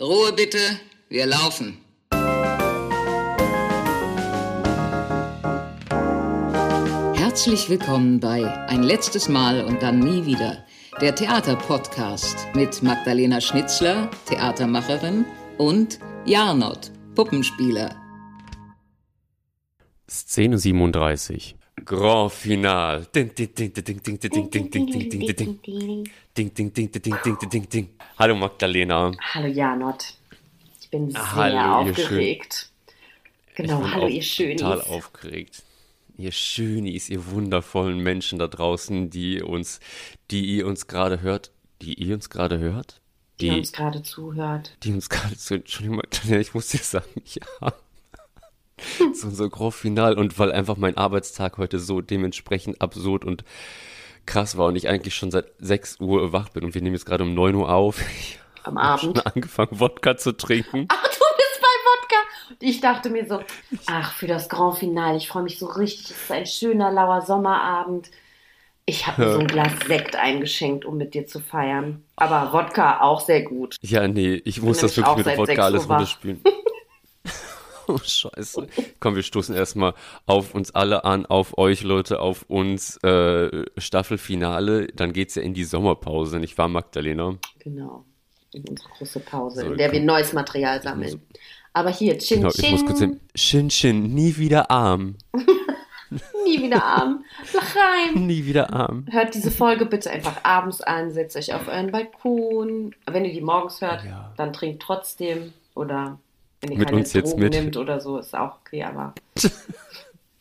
Ruhe bitte, wir laufen. Herzlich willkommen bei Ein letztes Mal und dann nie wieder, der Theaterpodcast mit Magdalena Schnitzler, Theatermacherin, und Jarnot, Puppenspieler. Szene 37. Grand Final. Hallo Magdalena. Hallo Janot. Ich bin sehr hallo, aufgeregt. Genau, hallo ihr Schönies. Total aufgeregt. Ihr Schönies, ihr wundervollen Menschen da draußen, die uns, die ihr uns gerade hört, die ihr uns gerade hört, die, die uns gerade zuhört, die uns gerade zuhört. Entschuldigung, Magdalena, ich muss dir sagen, ja. So unser Grand Final und weil einfach mein Arbeitstag heute so dementsprechend absurd und krass war und ich eigentlich schon seit 6 Uhr wach bin und wir nehmen jetzt gerade um 9 Uhr auf. Ich Am habe schon Abend. angefangen, Wodka zu trinken. Ach, du bist bei Wodka. Und ich dachte mir so, ach, für das Grand Finale. Ich freue mich so richtig. Es ist ein schöner, lauer Sommerabend. Ich habe mir so ein Glas Sekt eingeschenkt, um mit dir zu feiern. Aber Wodka auch sehr gut. Ja, nee, ich muss das wirklich mit Wodka 6 alles runterspülen. Oh, scheiße. Komm, wir stoßen erstmal auf uns alle an, auf euch Leute, auf uns. Äh, Staffelfinale, dann geht's ja in die Sommerpause, nicht wahr, Magdalena? Genau. In unsere große Pause, So, in der wir komm. neues Material sammeln. Aber hier, Chin Genau, ich muss kurz Chin. hin. Shin Shin, nie wieder arm. Nie wieder arm. Lach rein. Nie wieder arm. Hört diese Folge bitte einfach abends an, setzt euch auf euren Balkon. Wenn ihr die morgens hört, Ja. dann trinkt trotzdem. Oder wenn ihr Mit keine uns jetzt Drogen mit. nimmt oder so, ist auch okay, aber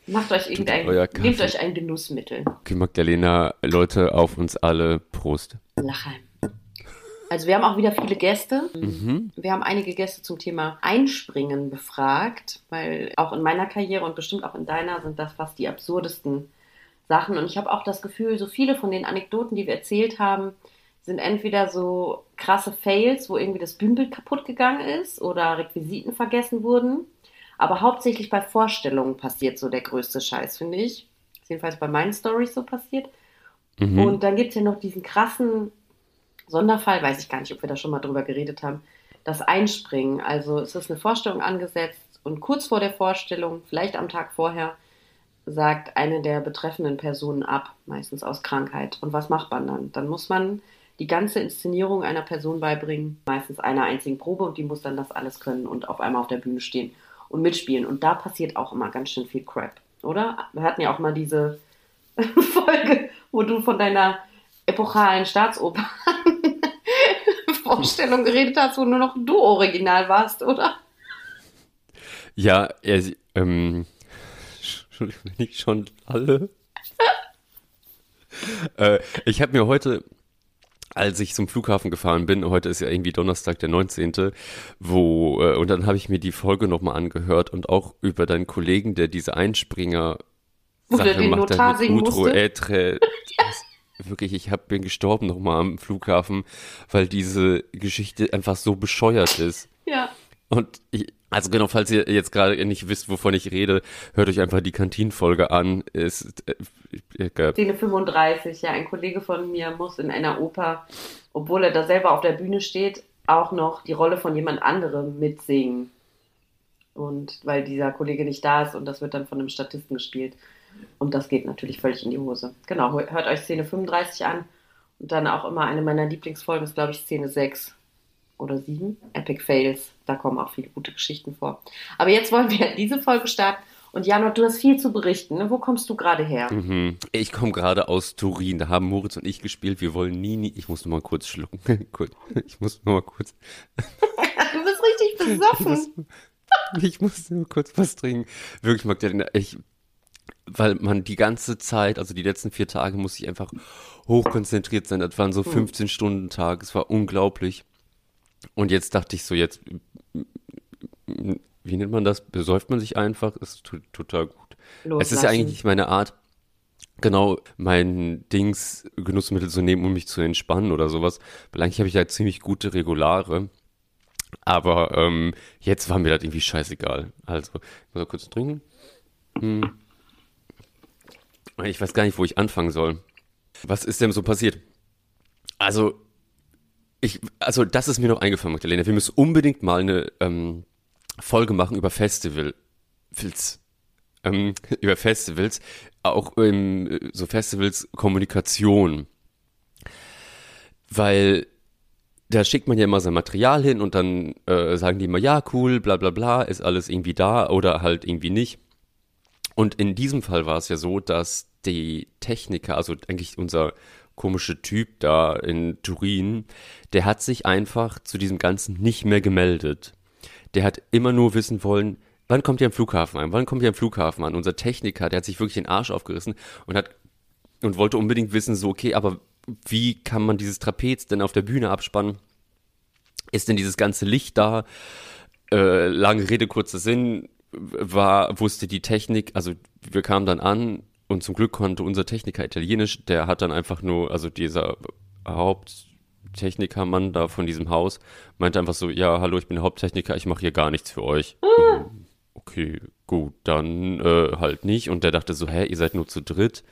macht euch irgendein, nehmt euch ein Genussmittel. Okay, Magdalena, Leute, auf uns alle. Prost. Lachheim. Also wir haben auch wieder viele Gäste. Mhm. Wir haben einige Gäste zum Thema Einspringen befragt, weil auch in meiner Karriere und bestimmt auch in deiner sind das fast die absurdesten Sachen. Und ich habe auch das Gefühl, so viele von den Anekdoten, die wir erzählt haben, sind entweder so krasse Fails, wo irgendwie das Bühnenbild kaputt gegangen ist oder Requisiten vergessen wurden. Aber hauptsächlich bei Vorstellungen passiert so der größte Scheiß, finde ich. Ist jedenfalls bei meinen Stories so passiert. Mhm. Und dann gibt es ja noch diesen krassen Sonderfall, weiß ich gar nicht, ob wir da schon mal drüber geredet haben, das Einspringen. Also es ist eine Vorstellung angesetzt und kurz vor der Vorstellung, vielleicht am Tag vorher, sagt eine der betreffenden Personen ab, meistens aus Krankheit. Und was macht man dann? Dann muss man die ganze Inszenierung einer Person beibringen, meistens einer einzigen Probe und die muss dann das alles können und auf einmal auf der Bühne stehen und mitspielen. Und da passiert auch immer ganz schön viel Crap, oder? Wir hatten ja auch mal diese Folge, wo du von deiner epochalen Staatsoper Vorstellung geredet hast, wo nur noch du original warst, oder? Ja, er, ähm, Entschuldigung, ich schon alle? äh, ich habe mir heute, als ich zum Flughafen gefahren bin, heute ist ja irgendwie Donnerstag, der 19., wo, äh, und dann habe ich mir die Folge nochmal angehört und auch über deinen Kollegen, der diese Einspringer den macht, Notar dann mit? Ätre, das- Wirklich, ich hab, bin gestorben nochmal am Flughafen, weil diese Geschichte einfach so bescheuert ist. Ja. Und ich, also genau, falls ihr jetzt gerade nicht wisst, wovon ich rede, hört euch einfach die Kantinenfolge an. Ist, äh, Szene 35, ja, ein Kollege von mir muss in einer Oper, obwohl er da selber auf der Bühne steht, auch noch die Rolle von jemand anderem mitsingen. Und weil dieser Kollege nicht da ist und das wird dann von einem Statisten gespielt. Und das geht natürlich völlig in die Hose. Genau, hört euch Szene 35 an. Und dann auch immer eine meiner Lieblingsfolgen ist, glaube ich, Szene 6 oder 7. Epic Fails. Da kommen auch viele gute Geschichten vor. Aber jetzt wollen wir diese Folge starten. Und Janot, du hast viel zu berichten. Ne? Wo kommst du gerade her? mhm. Ich komme gerade aus Turin, da haben Moritz und ich gespielt. Wir wollen nie, nie. Ich muss nur mal kurz schlucken. Ich muss nur mal kurz. Du bist richtig besoffen. Ich muss nur kurz was trinken. Wirklich, Magdalena, ich, weil man die ganze Zeit, also die letzten vier Tage, muss ich einfach hochkonzentriert sein. Das waren so 15 Stunden Tag. Es war unglaublich. Und jetzt dachte ich so, jetzt, wie nennt man das? Besäuft man sich einfach? Ist to- total gut. Es ist ja eigentlich nicht meine Art, genau mein Dings Genussmittel zu nehmen, um mich zu entspannen oder sowas. Weil eigentlich habe ich ja ziemlich gute Regulare. Aber ähm, jetzt war mir das irgendwie scheißegal. Also, ich muss mal kurz trinken. Hm. Ich weiß gar nicht, wo ich anfangen soll. Was ist denn so passiert? Also, ich, also das ist mir noch eingefallen, Magdalena. Wir müssen unbedingt mal eine ähm, Folge machen über Festivals. Ähm, über Festivals, auch ähm, so Festivals Kommunikation. Weil da schickt man ja immer sein Material hin und dann äh, sagen die immer, ja, cool, bla bla bla, ist alles irgendwie da oder halt irgendwie nicht. Und in diesem Fall war es ja so, dass die Techniker, also eigentlich unser komische Typ da in Turin, der hat sich einfach zu diesem Ganzen nicht mehr gemeldet. Der hat immer nur wissen wollen, wann kommt ihr am Flughafen an? Wann kommt ihr am Flughafen an? Unser Techniker, der hat sich wirklich den Arsch aufgerissen und hat und wollte unbedingt wissen, so, okay, aber wie kann man dieses Trapez denn auf der Bühne abspannen? Ist denn dieses ganze Licht da? Äh, lange Rede, kurzer Sinn, war, wusste die Technik, also wir kamen dann an und zum Glück konnte unser Techniker Italienisch, der hat dann einfach nur, also dieser Haupttechnikermann da von diesem Haus, meinte einfach so, ja, hallo, ich bin der Haupttechniker, ich mache hier gar nichts für euch. Ah. Okay, gut, dann äh, halt nicht. Und der dachte so, hä, ihr seid nur zu dritt.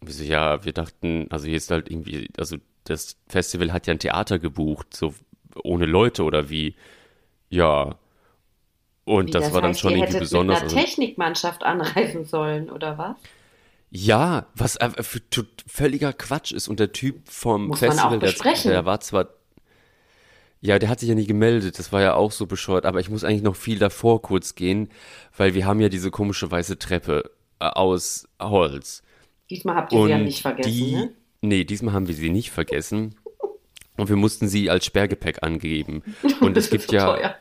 Und wir so, ja, wir dachten, also hier ist halt irgendwie, also das Festival hat ja ein Theater gebucht, so ohne Leute oder wie. Ja, und Wie, das, das, war heißt, dann schon irgendwie besonders. Mit einer Technikmannschaft anreisen sollen, oder was? Ja, was äh, völliger Quatsch ist. Und der Typ vom Muss Festival, der, der war zwar. Ja, der hat sich ja nie gemeldet, das war ja auch so bescheuert, aber ich muss eigentlich noch viel davor kurz gehen, weil wir haben ja diese komische weiße Treppe äh, aus Holz. Diesmal habt ihr Und sie ja nicht vergessen, die, ne? Nee, diesmal haben wir sie nicht vergessen. Und wir mussten sie als Sperrgepäck angeben. Und es gibt ja teuer.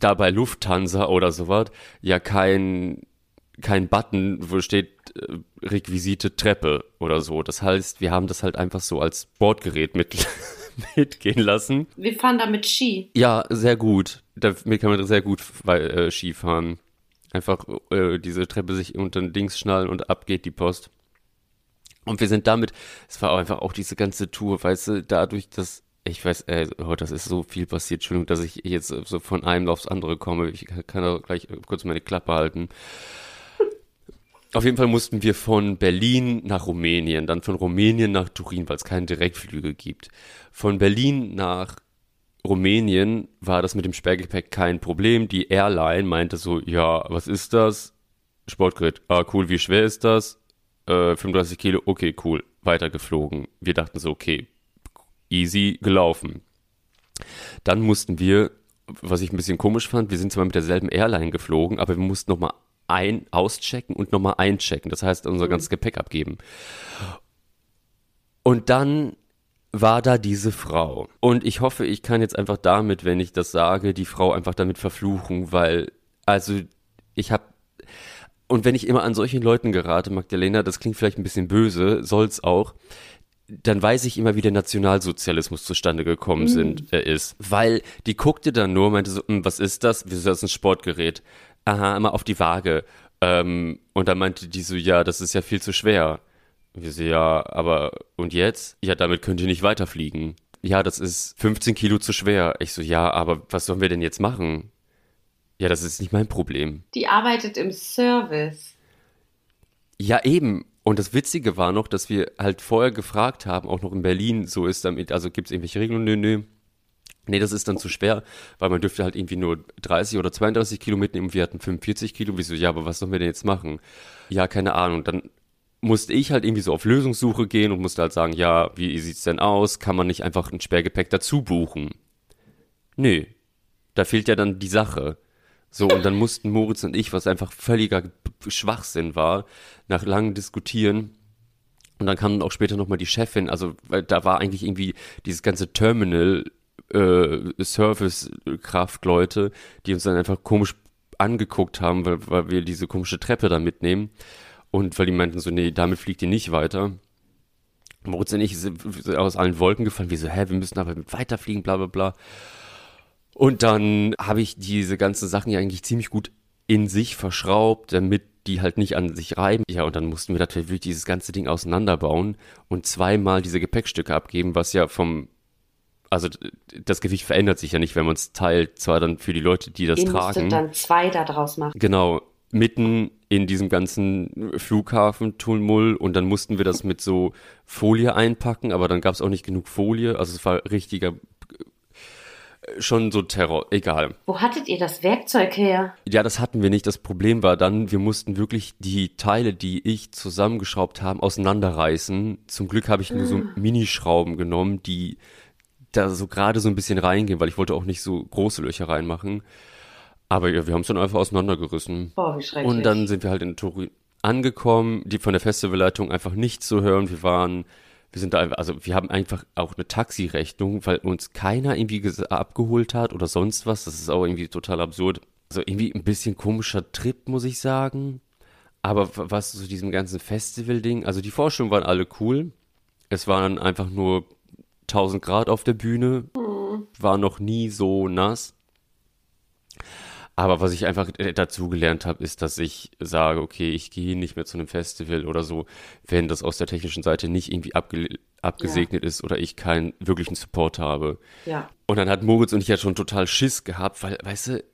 da bei Lufthansa oder sowas ja kein, kein Button, wo steht Requisite Treppe oder so. Das heißt, wir haben das halt einfach so als Bordgerät mit, mitgehen lassen. Wir fahren damit Ski. Ja, sehr gut. Damit kann man sehr gut äh, Ski fahren. Einfach äh, diese Treppe sich unter den Dings schnallen und ab geht die Post. Und wir sind damit, es war einfach auch diese ganze Tour, weißt du, dadurch, dass ich weiß, äh, oh, das ist so viel passiert. Entschuldigung, dass ich jetzt so von einem aufs andere komme. Ich kann da gleich kurz meine Klappe halten. Auf jeden Fall mussten wir von Berlin nach Rumänien, dann von Rumänien nach Turin, weil es keine Direktflüge gibt. Von Berlin nach Rumänien war das mit dem Sperrgepäck kein Problem. Die Airline meinte so, ja, was ist das? Sportgerät. Ah, cool, wie schwer ist das? Äh, 35 Kilo, okay, cool. Weitergeflogen. Wir dachten so, okay, easy gelaufen. Dann mussten wir, was ich ein bisschen komisch fand, wir sind zwar mit derselben Airline geflogen, aber wir mussten nochmal ein, auschecken und nochmal einchecken. Das heißt, unser mhm. ganzes Gepäck abgeben. Und dann war da diese Frau. Und ich hoffe, ich kann jetzt einfach damit, wenn ich das sage, die Frau einfach damit verfluchen, weil, also, ich habe und wenn ich immer an solchen Leuten gerate, Magdalena, das klingt vielleicht ein bisschen böse, soll's auch, dann weiß ich immer, wie der Nationalsozialismus zustande gekommen mhm. sind, äh, ist. Weil die guckte dann nur, meinte so, hm, was ist das? Wieso ist das ein Sportgerät? Aha, immer auf die Waage. Ähm, und dann meinte die so, ja, das ist ja viel zu schwer. Wir so, ja, aber und jetzt? Ja, damit könnt ihr nicht weiterfliegen. Ja, das ist 15 Kilo zu schwer. Ich so, ja, aber was sollen wir denn jetzt machen? Ja, das ist nicht mein Problem. Die arbeitet im Service. Ja, eben. Und das Witzige war noch, dass wir halt vorher gefragt haben, auch noch in Berlin, so ist damit, also gibt es irgendwelche Regeln? Nö, nö. Nee, das ist dann zu schwer, weil man dürfte halt irgendwie nur 30 oder 32 Kilo mitnehmen. Wir hatten 45 Kilo. Wieso, ja, aber was sollen wir denn jetzt machen? Ja, keine Ahnung. Dann musste ich halt irgendwie so auf Lösungssuche gehen und musste halt sagen, ja, wie sieht's denn aus? Kann man nicht einfach ein Sperrgepäck dazu buchen? Nö. Da fehlt ja dann die Sache. So, und dann mussten Moritz und ich, was einfach völliger Schwachsinn war, nach langem Diskutieren, und dann kam auch später nochmal die Chefin, also weil da war eigentlich irgendwie dieses ganze Terminal äh, Service-Kraftleute, die uns dann einfach komisch angeguckt haben, weil, weil wir diese komische Treppe da mitnehmen. Und weil die meinten so, nee, damit fliegt ihr nicht weiter. Moritz und ich sind aus allen Wolken gefallen, wie so, hä, wir müssen aber weiterfliegen, bla bla bla. Und dann habe ich diese ganzen Sachen ja eigentlich ziemlich gut in sich verschraubt, damit die halt nicht an sich reiben. Ja, und dann mussten wir natürlich dieses ganze Ding auseinanderbauen und zweimal diese Gepäckstücke abgeben, was ja vom also das Gewicht verändert sich ja nicht, wenn man es teilt, zwar dann für die Leute, die das Ihr tragen. dann zwei daraus machen. Genau, mitten in diesem ganzen Flughafen Tulmull und dann mussten wir das mit so Folie einpacken, aber dann gab es auch nicht genug Folie, also es war richtiger schon so Terror, egal. Wo hattet ihr das Werkzeug her? Ja, das hatten wir nicht. Das Problem war dann, wir mussten wirklich die Teile, die ich zusammengeschraubt habe, auseinanderreißen. Zum Glück habe ich nur so Minischrauben genommen, die da so gerade so ein bisschen reingehen, weil ich wollte auch nicht so große Löcher reinmachen. Aber ja, wir haben es dann einfach auseinandergerissen. Boah, wie schrecklich. Und dann sind wir halt in Turin angekommen, die von der Festivalleitung einfach nicht zu hören. Wir waren, wir sind da einfach, also wir haben einfach auch eine Taxirechnung, weil uns keiner irgendwie abgeholt hat oder sonst was. Das ist auch irgendwie total absurd. Also irgendwie ein bisschen komischer Trip, muss ich sagen. Aber was zu diesem ganzen Festival-Ding, also die Vorstellungen waren alle cool. Es waren einfach nur 1000 Grad auf der Bühne, mhm. war noch nie so nass. Aber was ich einfach äh, dazu gelernt habe, ist, dass ich sage, okay, ich gehe nicht mehr zu einem Festival oder so, wenn das aus der technischen Seite nicht irgendwie abge abgesegnet ja. ist oder ich keinen wirklichen Support habe. Ja. Und dann hat Moritz und ich ja schon total Schiss gehabt, weil, weißt du,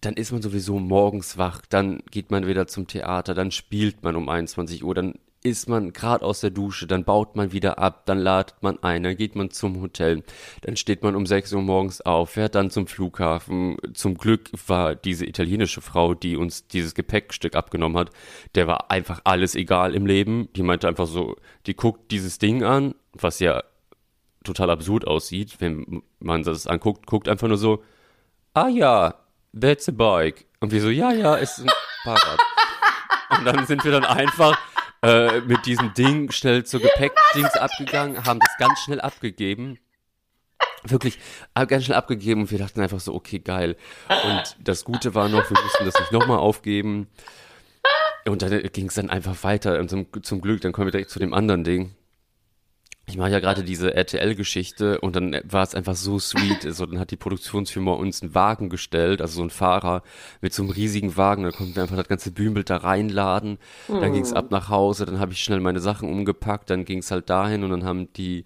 dann ist man sowieso morgens wach, dann geht man wieder zum Theater, dann spielt man um 21 Uhr, dann ist man gerade aus der Dusche, dann baut man wieder ab, dann ladet man ein, dann geht man zum Hotel, dann steht man um 6 Uhr morgens auf, fährt dann zum Flughafen. Zum Glück war diese italienische Frau, die uns dieses Gepäckstück abgenommen hat, der war einfach alles egal im Leben. Die meinte einfach so, die guckt dieses Ding an, was ja total absurd aussieht, wenn man das anguckt, guckt einfach nur so, ah ja, that's a bike. Und wir so, ja, ja, ist ein Fahrrad. Und dann sind wir dann einfach äh, mit diesem Ding schnell zur Gepäckdings abgegangen, haben das ganz schnell abgegeben. Wirklich ganz schnell abgegeben und wir dachten einfach so, okay, geil. Und das Gute war noch, wir mussten das nicht nochmal aufgeben. Und dann ging es dann einfach weiter. Und zum, zum Glück, dann kommen wir direkt zu dem anderen Ding ich mache ja gerade diese RTL-Geschichte und dann war es einfach so sweet. Also dann hat die Produktionsfirma uns einen Wagen gestellt, also so ein Fahrer mit so einem riesigen Wagen. Da konnten wir einfach das ganze Bühnenbild da reinladen. Dann ging es ab nach Hause, dann habe ich schnell meine Sachen umgepackt, dann ging es halt dahin und dann haben die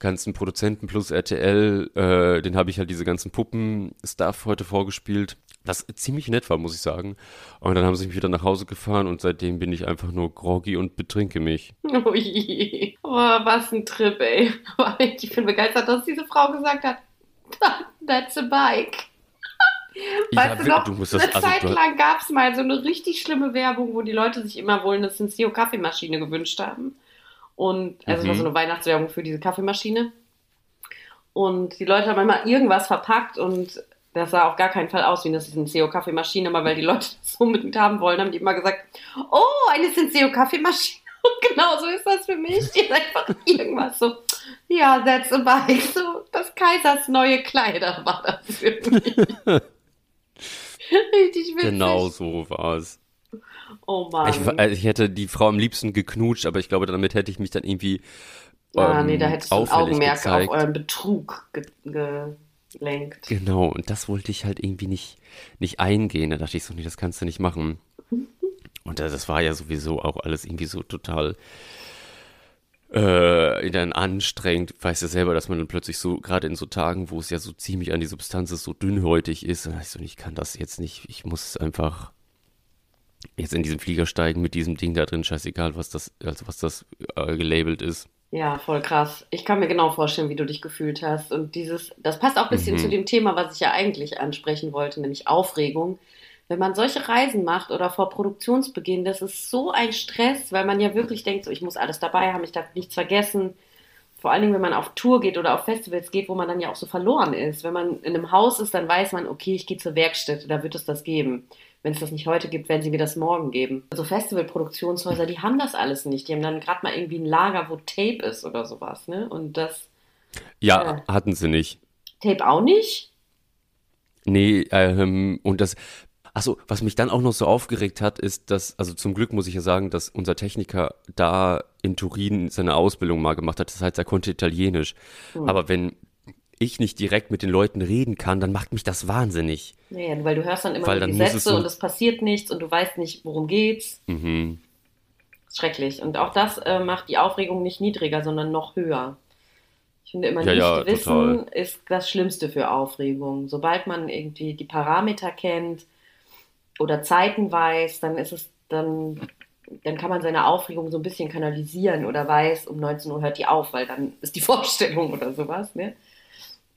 ganzen Produzenten plus RTL, äh, den habe ich halt diese ganzen Puppen-Stuff heute vorgespielt was ziemlich nett war, muss ich sagen. Und dann haben sie mich wieder nach Hause gefahren und seitdem bin ich einfach nur groggy und betrinke mich. Oh je. Oh, was ein Trip, ey. Ich bin begeistert, dass diese Frau gesagt hat, that's a bike. Weißt ja, du noch, du musst das, eine also, Zeit lang gab es mal so eine richtig schlimme Werbung, wo die Leute sich immer wohl eine Senseo Kaffeemaschine gewünscht haben. Und, also mhm. war so eine Weihnachtswerbung für diese Kaffeemaschine. Und die Leute haben immer irgendwas verpackt und das sah auf gar keinen Fall aus wie eine Senseo-Kaffeemaschine, aber weil die Leute das so unbedingt haben wollen, haben die immer gesagt, oh, eine Senseo-Kaffeemaschine. Und genau so ist das für mich. Die ist einfach irgendwas so, ja, that's a bike. So, das Kaisers neue Kleider war das für mich. Richtig witzig. Genau so war es. Oh Mann. Ich, also ich, hätte die Frau am liebsten geknutscht, aber ich glaube, damit hätte ich mich dann irgendwie. Ja, ähm, nee, da hättest du ein Augenmerk gezeigt. auf euren Betrug ge, ge lenkt. Genau, und das wollte ich halt irgendwie nicht, nicht eingehen. Da dachte ich so, nee, das kannst du nicht machen. Und das war ja sowieso auch alles irgendwie so total äh, dann anstrengend. Weißt du selber, dass man dann plötzlich so, gerade in so Tagen, wo es ja so ziemlich an die Substanz ist, so dünnhäutig ist, dann dachte ich so, ich kann das jetzt nicht, ich muss einfach jetzt in diesen Flieger steigen mit diesem Ding da drin, scheißegal, was das, also was das äh, gelabelt ist. Ja, voll krass. Ich kann mir genau vorstellen, wie du dich gefühlt hast. Und dieses, das passt auch ein bisschen mhm. zu dem Thema, was ich ja eigentlich ansprechen wollte, nämlich Aufregung. Wenn man solche Reisen macht oder vor Produktionsbeginn, das ist so ein Stress, weil man ja wirklich denkt, so, ich muss alles dabei haben, ich darf nichts vergessen. Vor allen Dingen, wenn man auf Tour geht oder auf Festivals geht, wo man dann ja auch so verloren ist. Wenn man in einem Haus ist, dann weiß man, okay, ich gehe zur Werkstätte, da wird es das geben wenn es das nicht heute gibt, werden sie mir das morgen geben. Also Festivalproduktionshäuser, die haben das alles nicht. Die haben dann gerade mal irgendwie ein Lager, wo Tape ist oder sowas, ne? Und das. Ja, äh, hatten sie nicht. Tape auch nicht? Nee, ähm, und das. Achso, was mich dann auch noch so aufgeregt hat, ist, dass, also zum Glück muss ich ja sagen, dass unser Techniker da in Turin seine Ausbildung mal gemacht hat. Das heißt, er konnte Italienisch. Hm. Aber wenn ich nicht direkt mit den Leuten reden kann, dann macht mich das wahnsinnig. Ja, weil du hörst dann immer dann die Sätze so und es passiert nichts und du weißt nicht, worum geht's. Mhm. Schrecklich. Und auch das äh, macht die Aufregung nicht niedriger, sondern noch höher. Ich finde immer, ja, nicht ja, wissen total. ist das Schlimmste für Aufregung. Sobald man irgendwie die Parameter kennt oder Zeiten weiß, dann ist es dann dann kann man seine Aufregung so ein bisschen kanalisieren oder weiß, um 19 Uhr hört die auf, weil dann ist die Vorstellung oder sowas. Ne?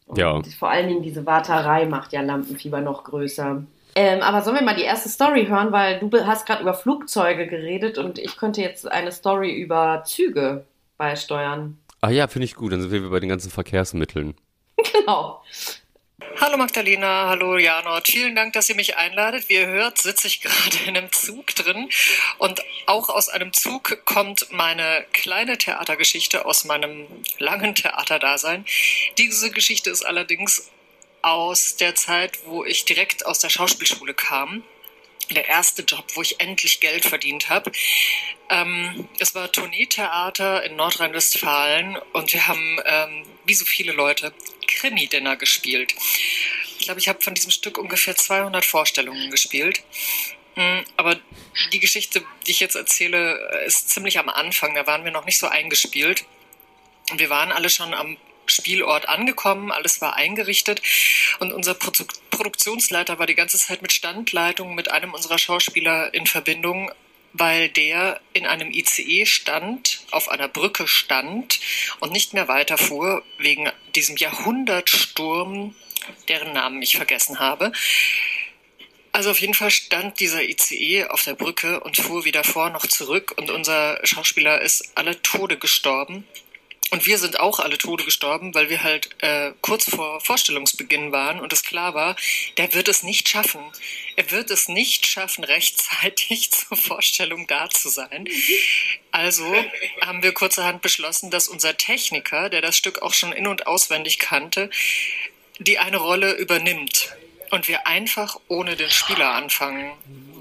Und ja. Vor allen Dingen diese Warterei macht ja Lampenfieber noch größer. Ähm, aber sollen wir mal die erste Story hören, weil du hast gerade über Flugzeuge geredet und ich könnte jetzt eine Story über Züge beisteuern. Ah ja, finde ich gut. Dann sind wir bei den ganzen Verkehrsmitteln. genau. Hallo Magdalena, hallo Janot. Vielen Dank, dass ihr mich einladet. Wie ihr hört, sitze ich gerade in einem Zug drin und auch aus einem Zug kommt meine kleine Theatergeschichte aus meinem langen Theaterdasein. Diese Geschichte ist allerdings aus der Zeit, wo ich direkt aus der Schauspielschule kam der erste Job, wo ich endlich Geld verdient habe. Ähm, es war Tourneetheater in Nordrhein-Westfalen und wir haben, ähm, wie so viele Leute, Krimi-Dinner gespielt. Ich glaube, ich habe von diesem Stück ungefähr 200 Vorstellungen gespielt. Mm, aber die Geschichte, die ich jetzt erzähle, ist ziemlich am Anfang. Da waren wir noch nicht so eingespielt. Und wir waren alle schon am Spielort angekommen, alles war eingerichtet und unser Produ Produktionsleiter war die ganze Zeit mit Standleitung mit einem unserer Schauspieler in Verbindung, weil der in einem ICE stand, auf einer Brücke stand und nicht mehr weiterfuhr wegen diesem Jahrhundertsturm, deren Namen ich vergessen habe. Also auf jeden Fall stand dieser ICE auf der Brücke und fuhr wieder vor noch zurück und unser Schauspieler ist alle Tode gestorben. Und wir sind auch alle Tode gestorben, weil wir halt äh, kurz vor Vorstellungsbeginn waren und es klar war, der wird es nicht schaffen. Er wird es nicht schaffen, rechtzeitig zur Vorstellung da zu sein. Also haben wir kurzerhand beschlossen, dass unser Techniker, der das Stück auch schon in- und auswendig kannte, die eine Rolle übernimmt. Und wir einfach ohne den Spieler anfangen.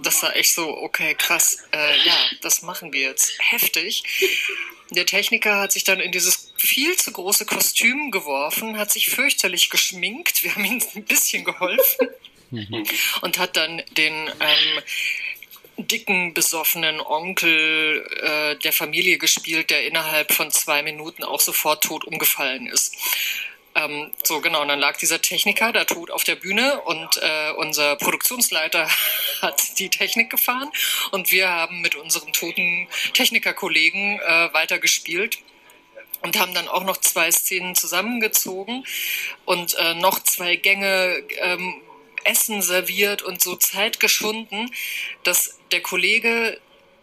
Das war echt so, okay, krass, äh, ja, das machen wir jetzt. Heftig. Der Techniker hat sich dann in dieses viel zu große Kostüm geworfen, hat sich fürchterlich geschminkt. Wir haben ihm ein bisschen geholfen und hat dann den ähm, dicken, besoffenen Onkel äh, der Familie gespielt, der innerhalb von zwei Minuten auch sofort tot umgefallen ist. Ähm, so genau, und dann lag dieser Techniker da tot auf der Bühne und äh, unser Produktionsleiter hat die Technik gefahren und wir haben mit unseren toten Technikerkollegen äh, weitergespielt und haben dann auch noch zwei Szenen zusammengezogen und äh, noch zwei Gänge ähm, Essen serviert und so Zeit geschunden, dass der Kollege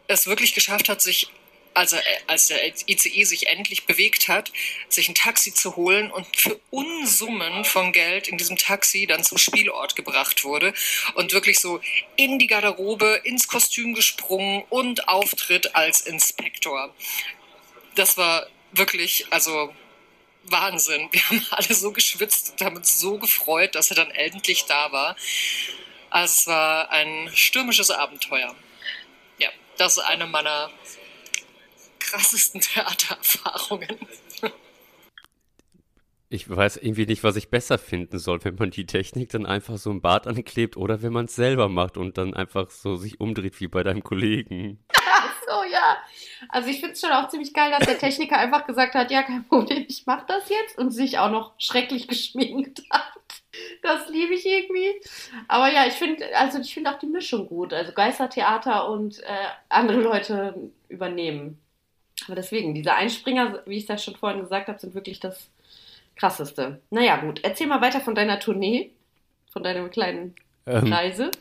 es wirklich geschafft hat, sich also als der ICE sich endlich bewegt hat, sich ein Taxi zu holen und für Unsummen von Geld in diesem Taxi dann zum Spielort gebracht wurde und wirklich so in die Garderobe, ins Kostüm gesprungen und Auftritt als Inspektor. Das war wirklich, also Wahnsinn. Wir haben alle so geschwitzt und haben uns so gefreut, dass er dann endlich da war. Also es war ein stürmisches Abenteuer. Ja, das ist eine meiner krassesten Theatererfahrungen. Ich weiß irgendwie nicht, was ich besser finden soll, wenn man die Technik dann einfach so im Bad anklebt oder wenn man es selber macht und dann einfach so sich umdreht wie bei deinem Kollegen. Ach so, ja. Also ich finde es schon auch ziemlich geil, dass der Techniker einfach gesagt hat, ja, kein Problem, ich mache das jetzt und sich auch noch schrecklich geschminkt hat. Das liebe ich irgendwie. Aber ja, ich finde, also ich finde auch die Mischung gut. Also Geistertheater und äh, andere Leute übernehmen. Aber deswegen, diese Einspringer, wie ich das schon vorhin gesagt habe, sind wirklich das Krasseste. Naja, gut. Erzähl mal weiter von deiner Tournee, von deiner kleinen ähm, Reise.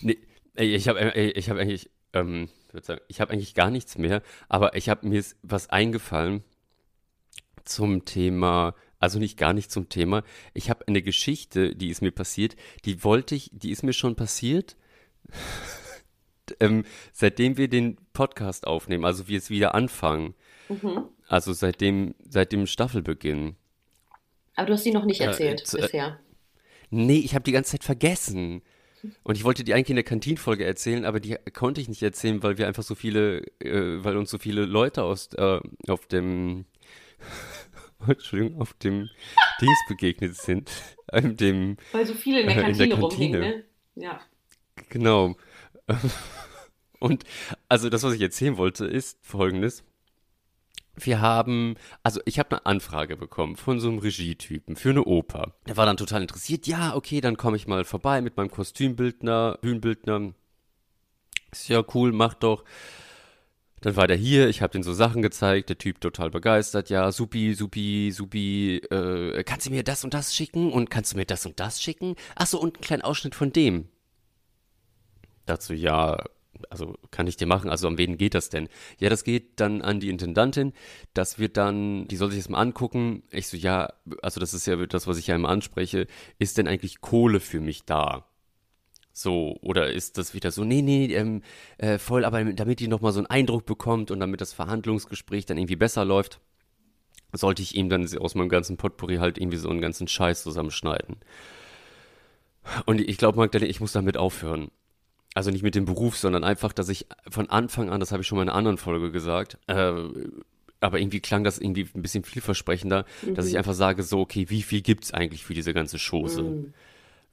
Nee, ich habe ich hab eigentlich, ähm, ich sagen, ich habe eigentlich gar nichts mehr, aber ich habe mir was eingefallen zum Thema, also nicht gar nicht zum Thema. Ich habe eine Geschichte, die ist mir passiert, die wollte ich, die ist mir schon passiert ähm, seitdem wir den Podcast aufnehmen, also wir es wieder anfangen, mhm. also seitdem, seit dem Staffelbeginn. Aber du hast sie noch nicht erzählt äh, äh, bisher. Nee, ich habe die ganze Zeit vergessen. Und ich wollte die eigentlich in der Kantinfolge erzählen, aber die konnte ich nicht erzählen, weil wir einfach so viele, äh, weil uns so viele Leute aus äh, auf dem Entschuldigung, auf dem Dings begegnet sind. Ähm, dem, weil so viele in der Kantine, in der Kantine. rumhingen, ne? Ja. Genau. Und also das, was ich erzählen wollte, ist folgendes. Wir haben, also ich habe eine Anfrage bekommen von so einem Regietypen für eine Oper. Der war dann total interessiert. Ja, okay, dann komme ich mal vorbei mit meinem Kostümbildner, Bühnenbildner. Ist ja cool, mach doch. Dann war der hier, ich habe den so Sachen gezeigt, der Typ total begeistert, ja, supi, supi, supi, äh, kannst du mir das und das schicken und kannst du mir das und das schicken? Ach so, und einen kleinen Ausschnitt von dem. Dazu, ja, also kann ich dir machen, also an wen geht das denn? Ja, das geht dann an die Intendantin, das wird dann, die soll sich das mal angucken. Ich so, ja, also das ist ja das, was ich ja immer anspreche, ist denn eigentlich Kohle für mich da? So, oder ist das wieder so, nee, nee, ähm, äh, voll, aber damit die nochmal so einen Eindruck bekommt und damit das Verhandlungsgespräch dann irgendwie besser läuft, sollte ich ihm dann aus meinem ganzen Potpourri halt irgendwie so einen ganzen Scheiß zusammenschneiden. Und ich glaube, Magdalena, ich muss damit aufhören. Also nicht mit dem Beruf, sondern einfach, dass ich von Anfang an, das habe ich schon mal in einer anderen Folge gesagt, äh, aber irgendwie klang das irgendwie ein bisschen vielversprechender, mhm. dass ich mhm. einfach sage, so, okay, wie viel gibt's eigentlich für diese ganze Chose? Mhm.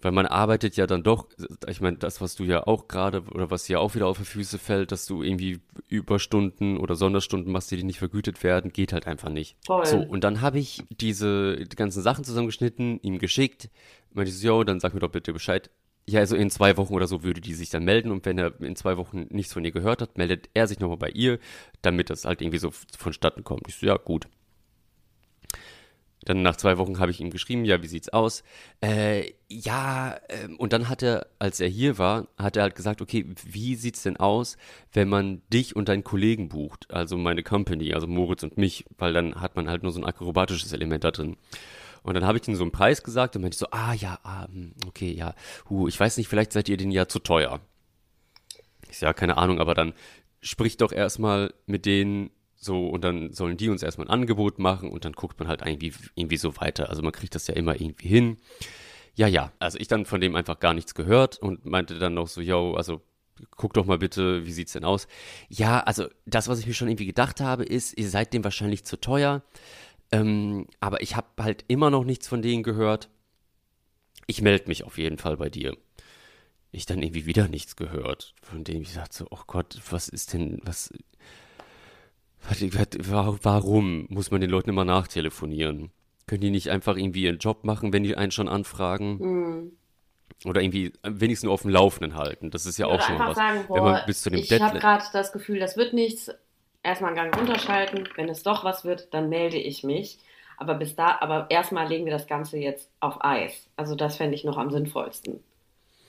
Weil man arbeitet ja dann doch, ich meine, das, was du ja auch gerade, oder was dir auch wieder auf die Füße fällt, dass du irgendwie Überstunden oder Sonderstunden machst, die nicht vergütet werden, geht halt einfach nicht. Voll. So, und dann habe ich diese die ganzen Sachen zusammengeschnitten, ihm geschickt, meinte so, yo, dann sag mir doch bitte Bescheid. Ja, also in zwei Wochen oder so würde die sich dann melden und wenn er in zwei Wochen nichts von ihr gehört hat, meldet er sich nochmal bei ihr, damit das halt irgendwie so vonstatten kommt. Ich so, ja, gut. Dann nach zwei Wochen habe ich ihm geschrieben, ja, wie sieht's aus? Äh, ja, äh, und dann hat er, als er hier war, hat er halt gesagt, okay, wie sieht's denn aus, wenn man dich und deinen Kollegen bucht, also meine Company, also Moritz und mich, weil dann hat man halt nur so ein akrobatisches Element da drin. Und dann habe ich ihm so einen Preis gesagt und meinte so, ah ja, ah, hm, okay, ja, hu, ich weiß nicht, vielleicht seid ihr den ja zu teuer. Ich sage, ja, keine Ahnung, aber dann sprich doch erstmal mit denen so, und dann sollen die uns erstmal ein Angebot machen und dann guckt man halt irgendwie, irgendwie so weiter. Also man kriegt das ja immer irgendwie hin. Ja, ja. Also ich dann von dem einfach gar nichts gehört und meinte dann noch so, yo, also guck doch mal bitte, wie sieht's denn aus? Ja, also das, was ich mir schon irgendwie gedacht habe, ist, ihr seid dem wahrscheinlich zu teuer. Ähm, aber ich habe halt immer noch nichts von denen gehört. Ich melde mich auf jeden Fall bei dir. Ich dann irgendwie wieder nichts gehört, von dem ich sagte so, oh Gott, was ist denn, was, Warum muss man den Leuten immer nachtelefonieren? Können die nicht einfach irgendwie ihren Job machen, wenn die einen schon anfragen? Mhm. Oder irgendwie wenigstens nur auf dem Laufenden halten. Das ist ja auch schon was. Sagen, boah, wenn man bis zu dem ich habe gerade das Gefühl, das wird nichts. Erstmal einen Gang runterschalten. Wenn es doch was wird, dann melde ich mich. Aber bis da, aber erstmal legen wir das Ganze jetzt auf Eis. Also das fände ich noch am sinnvollsten.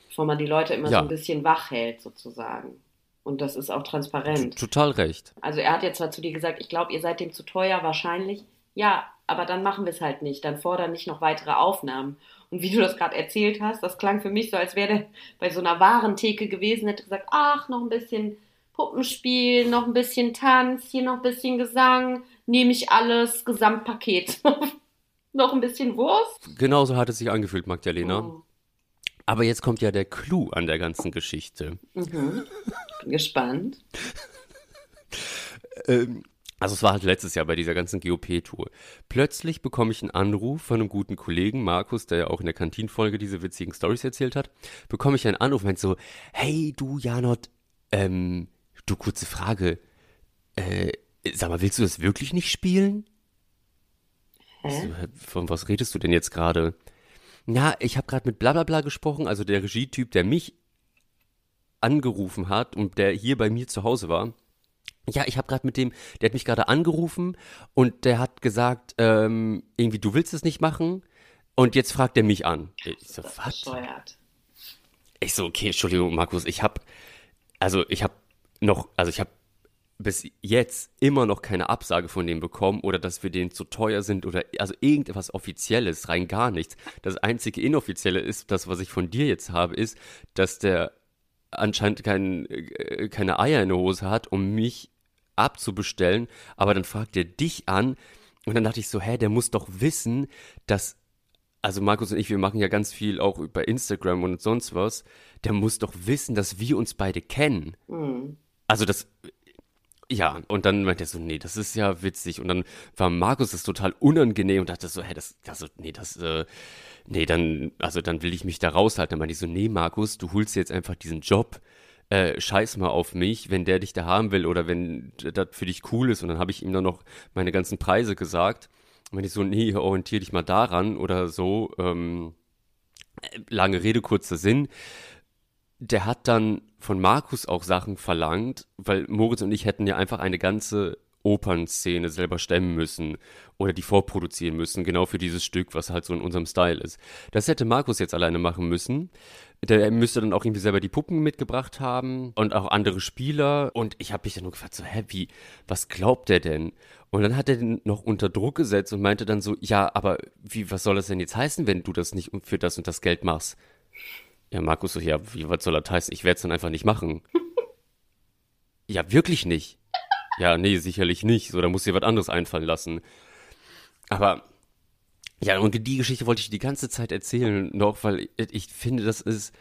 Bevor man die Leute immer ja. so ein bisschen wach hält, sozusagen. Und das ist auch transparent. Total recht. Also er hat jetzt zwar zu dir gesagt, ich glaube, ihr seid dem zu teuer, wahrscheinlich. Ja, aber dann machen wir es halt nicht. Dann fordern nicht noch weitere Aufnahmen. Und wie du das gerade erzählt hast, das klang für mich so, als wäre der bei so einer Warentheke gewesen, hätte gesagt, ach, noch ein bisschen Puppenspiel, noch ein bisschen Tanz, hier noch ein bisschen Gesang, nehme ich alles, Gesamtpaket. noch ein bisschen Wurst. Genauso hat es sich angefühlt, Magdalena. Oh. Aber jetzt kommt ja der Clou an der ganzen Geschichte. Mhm. Bin gespannt. ähm, also es war halt letztes Jahr bei dieser ganzen GOP-Tour. Plötzlich bekomme ich einen Anruf von einem guten Kollegen, Markus, der ja auch in der Kantinfolge diese witzigen Stories erzählt hat. Bekomme ich einen Anruf meint so, hey du Janot, ähm, du kurze Frage, äh, sag mal, willst du das wirklich nicht spielen? Hä? So, von was redest du denn jetzt gerade? Ja, ich habe gerade mit Blablabla gesprochen, also der Regietyp, der mich angerufen hat und der hier bei mir zu Hause war. Ja, ich habe gerade mit dem, der hat mich gerade angerufen und der hat gesagt, ähm, irgendwie, du willst es nicht machen und jetzt fragt er mich an. Ich so, was? Ich so, okay, Entschuldigung, Markus, ich habe, also ich habe noch, also ich habe bis jetzt immer noch keine Absage von dem bekommen oder dass wir denen zu teuer sind oder also irgendetwas Offizielles, rein gar nichts. Das einzige Inoffizielle ist, das, was ich von dir jetzt habe, ist, dass der anscheinend kein, äh, keine Eier in der Hose hat, um mich abzubestellen, aber dann fragt er dich an und dann dachte ich so, hä, der muss doch wissen, dass, also Markus und ich, wir machen ja ganz viel auch über Instagram und sonst was, der muss doch wissen, dass wir uns beide kennen. Mhm. Also das, ja, und dann meinte er so, nee, das ist ja witzig. Und dann war Markus das total unangenehm und dachte so, hä, das, das, nee, das, äh, nee, dann, also dann will ich mich da raushalten. Dann meinte ich so, nee, Markus, du holst jetzt einfach diesen Job, äh, scheiß mal auf mich, wenn der dich da haben will oder wenn das für dich cool ist. Und dann habe ich ihm dann noch meine ganzen Preise gesagt. Und wenn ich so, nee, orientier dich mal daran oder so, ähm, lange Rede, kurzer Sinn der hat dann von Markus auch Sachen verlangt, weil Moritz und ich hätten ja einfach eine ganze Opernszene selber stemmen müssen oder die vorproduzieren müssen, genau für dieses Stück, was halt so in unserem Style ist. Das hätte Markus jetzt alleine machen müssen. Der müsste dann auch irgendwie selber die Puppen mitgebracht haben und auch andere Spieler. Und ich habe mich dann nur gefragt, so, hä, wie, was glaubt der denn? Und dann hat er den noch unter Druck gesetzt und meinte dann so, ja, aber wie, was soll das denn jetzt heißen, wenn du das nicht für das und das Geld machst? Ja, Markus so, ja, wie, was soll das heißen? Ich werde es dann einfach nicht machen. ja, wirklich nicht. Ja, nee, sicherlich nicht. So, da muss dir was anderes einfallen lassen. Aber ja, und die Geschichte wollte ich die ganze Zeit erzählen, noch, weil ich finde, das ist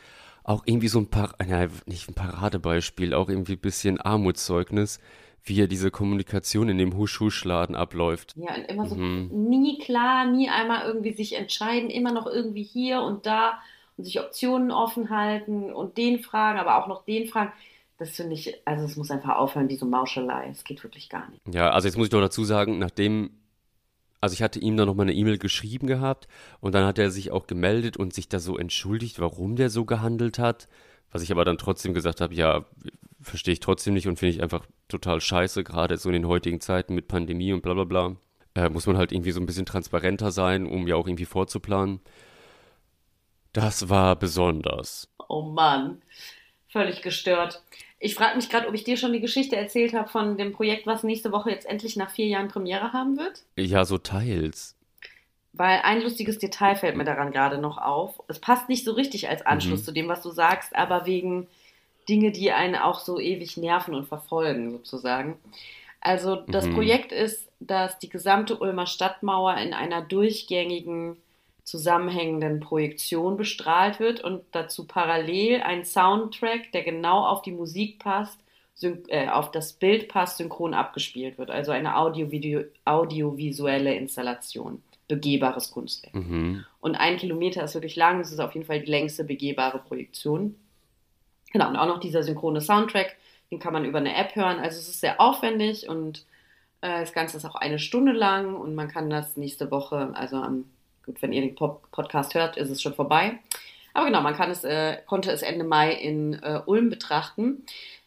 auch irgendwie so ein paar, naja, nicht ein Paradebeispiel, auch irgendwie ein bisschen Armutszeugnis, wie ja diese Kommunikation in dem Husch-Husch-Laden abläuft. Ja, und immer so mhm. nie klar, nie einmal irgendwie sich entscheiden, immer noch irgendwie hier und da und sich Optionen offen halten und den fragen, aber auch noch den fragen. Das finde ich, also es muss einfach aufhören, diese Mauschelei. Es geht wirklich gar nicht. Ja, also jetzt muss ich doch dazu sagen, nachdem also ich hatte ihm dann nochmal eine E-Mail geschrieben gehabt und dann hat er sich auch gemeldet und sich da so entschuldigt, warum der so gehandelt hat. Was ich aber dann trotzdem gesagt habe, ja, verstehe ich trotzdem nicht und finde ich einfach total scheiße, gerade so in den heutigen Zeiten mit Pandemie und bla bla bla. Äh, muss man halt irgendwie so ein bisschen transparenter sein, um ja auch irgendwie vorzuplanen. Das war besonders. Oh Mann, völlig gestört. Ich frage mich gerade, ob ich dir schon die Geschichte erzählt habe von dem Projekt, was nächste Woche jetzt endlich nach vier Jahren Premiere haben wird. Ja, so teils. Weil ein lustiges Detail fällt mir daran gerade noch auf. Es passt nicht so richtig als Anschluss mhm. zu dem, was du sagst, aber wegen Dinge, die einen auch so ewig nerven und verfolgen, sozusagen. Also das mhm. Projekt ist, dass die gesamte Ulmer Stadtmauer in einer durchgängigen zusammenhängenden Projektion bestrahlt wird und dazu parallel ein Soundtrack, der genau auf die Musik passt, äh, auf das Bild passt, synchron abgespielt wird. Also eine Audio audiovisuelle Installation. Begehbares Kunstwerk. Mhm. Und ein Kilometer ist wirklich lang, das ist auf jeden Fall die längste begehbare Projektion. Genau, und auch noch dieser synchrone Soundtrack, den kann man über eine App hören. Also es ist sehr aufwendig und äh, das Ganze ist auch eine Stunde lang und man kann das nächste Woche, also am Gut, wenn ihr den Podcast hört, ist es schon vorbei. Aber genau, man kann es, äh, konnte es Ende Mai in äh, Ulm betrachten.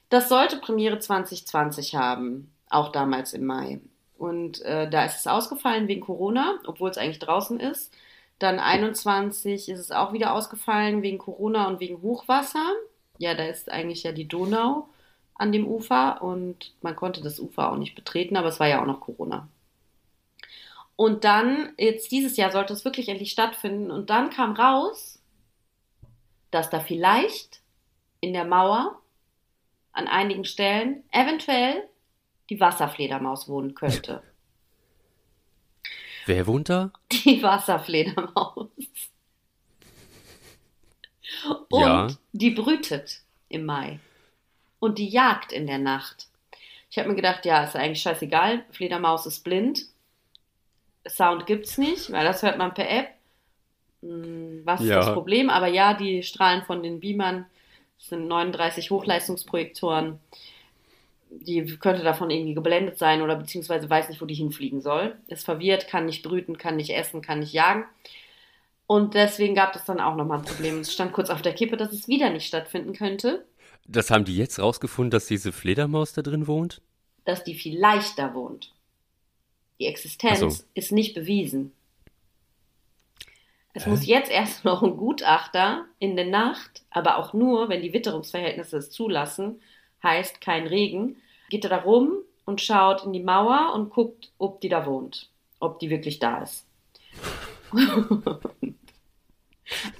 Das sollte Premiere 2020 haben, auch damals im Mai. Und äh, da ist es ausgefallen wegen Corona, obwohl es eigentlich draußen ist. Dann 21 ist es auch wieder ausgefallen wegen Corona und wegen Hochwasser. Ja, da ist eigentlich ja die Donau an dem Ufer und man konnte das Ufer auch nicht betreten, aber es war ja auch noch Corona. Und dann, jetzt dieses Jahr sollte es wirklich endlich stattfinden. Und dann kam raus, dass da vielleicht in der Mauer an einigen Stellen eventuell die Wasserfledermaus wohnen könnte. Wer wohnt da? Die Wasserfledermaus. Und ja. die brütet im Mai. Und die jagt in der Nacht. Ich habe mir gedacht, ja, ist eigentlich scheißegal. Fledermaus ist blind. Sound gibt es nicht, weil das hört man per App. Hm, was ist ja. das Problem? Aber ja, die Strahlen von den Beamern sind 39 Hochleistungsprojektoren. Die könnte davon irgendwie geblendet sein oder beziehungsweise weiß nicht, wo die hinfliegen soll. Ist verwirrt, kann nicht brüten, kann nicht essen, kann nicht jagen. Und deswegen gab es dann auch nochmal ein Problem. Es stand kurz auf der Kippe, dass es wieder nicht stattfinden könnte. Das haben die jetzt rausgefunden, dass diese Fledermaus da drin wohnt? Dass die vielleicht da wohnt. Die Existenz so. ist nicht bewiesen. Es Hä? muss jetzt erst noch ein Gutachter in der Nacht, aber auch nur, wenn die Witterungsverhältnisse es zulassen, heißt kein Regen, geht er da rum und schaut in die Mauer und guckt, ob die da wohnt, ob die wirklich da ist.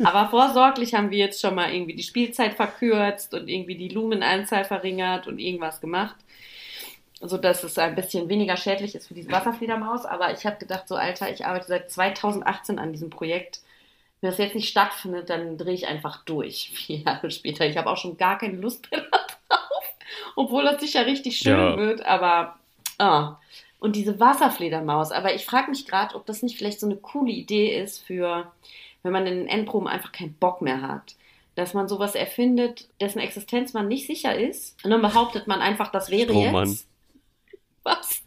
aber vorsorglich haben wir jetzt schon mal irgendwie die Spielzeit verkürzt und irgendwie die Lumenanzahl verringert und irgendwas gemacht so dass es ein bisschen weniger schädlich ist für diese Wasserfledermaus. Aber ich habe gedacht, so Alter, ich arbeite seit 2018 an diesem Projekt. Wenn das jetzt nicht stattfindet, dann drehe ich einfach durch, vier Jahre später. Ich habe auch schon gar keine Lust mehr darauf, obwohl das sicher richtig schön ja. wird. Aber, ah. Und diese Wasserfledermaus. Aber ich frage mich gerade, ob das nicht vielleicht so eine coole Idee ist für, wenn man in den Endproben einfach keinen Bock mehr hat dass man sowas erfindet, dessen Existenz man nicht sicher ist. Und dann behauptet man einfach, das wäre Strohmann. jetzt. Was?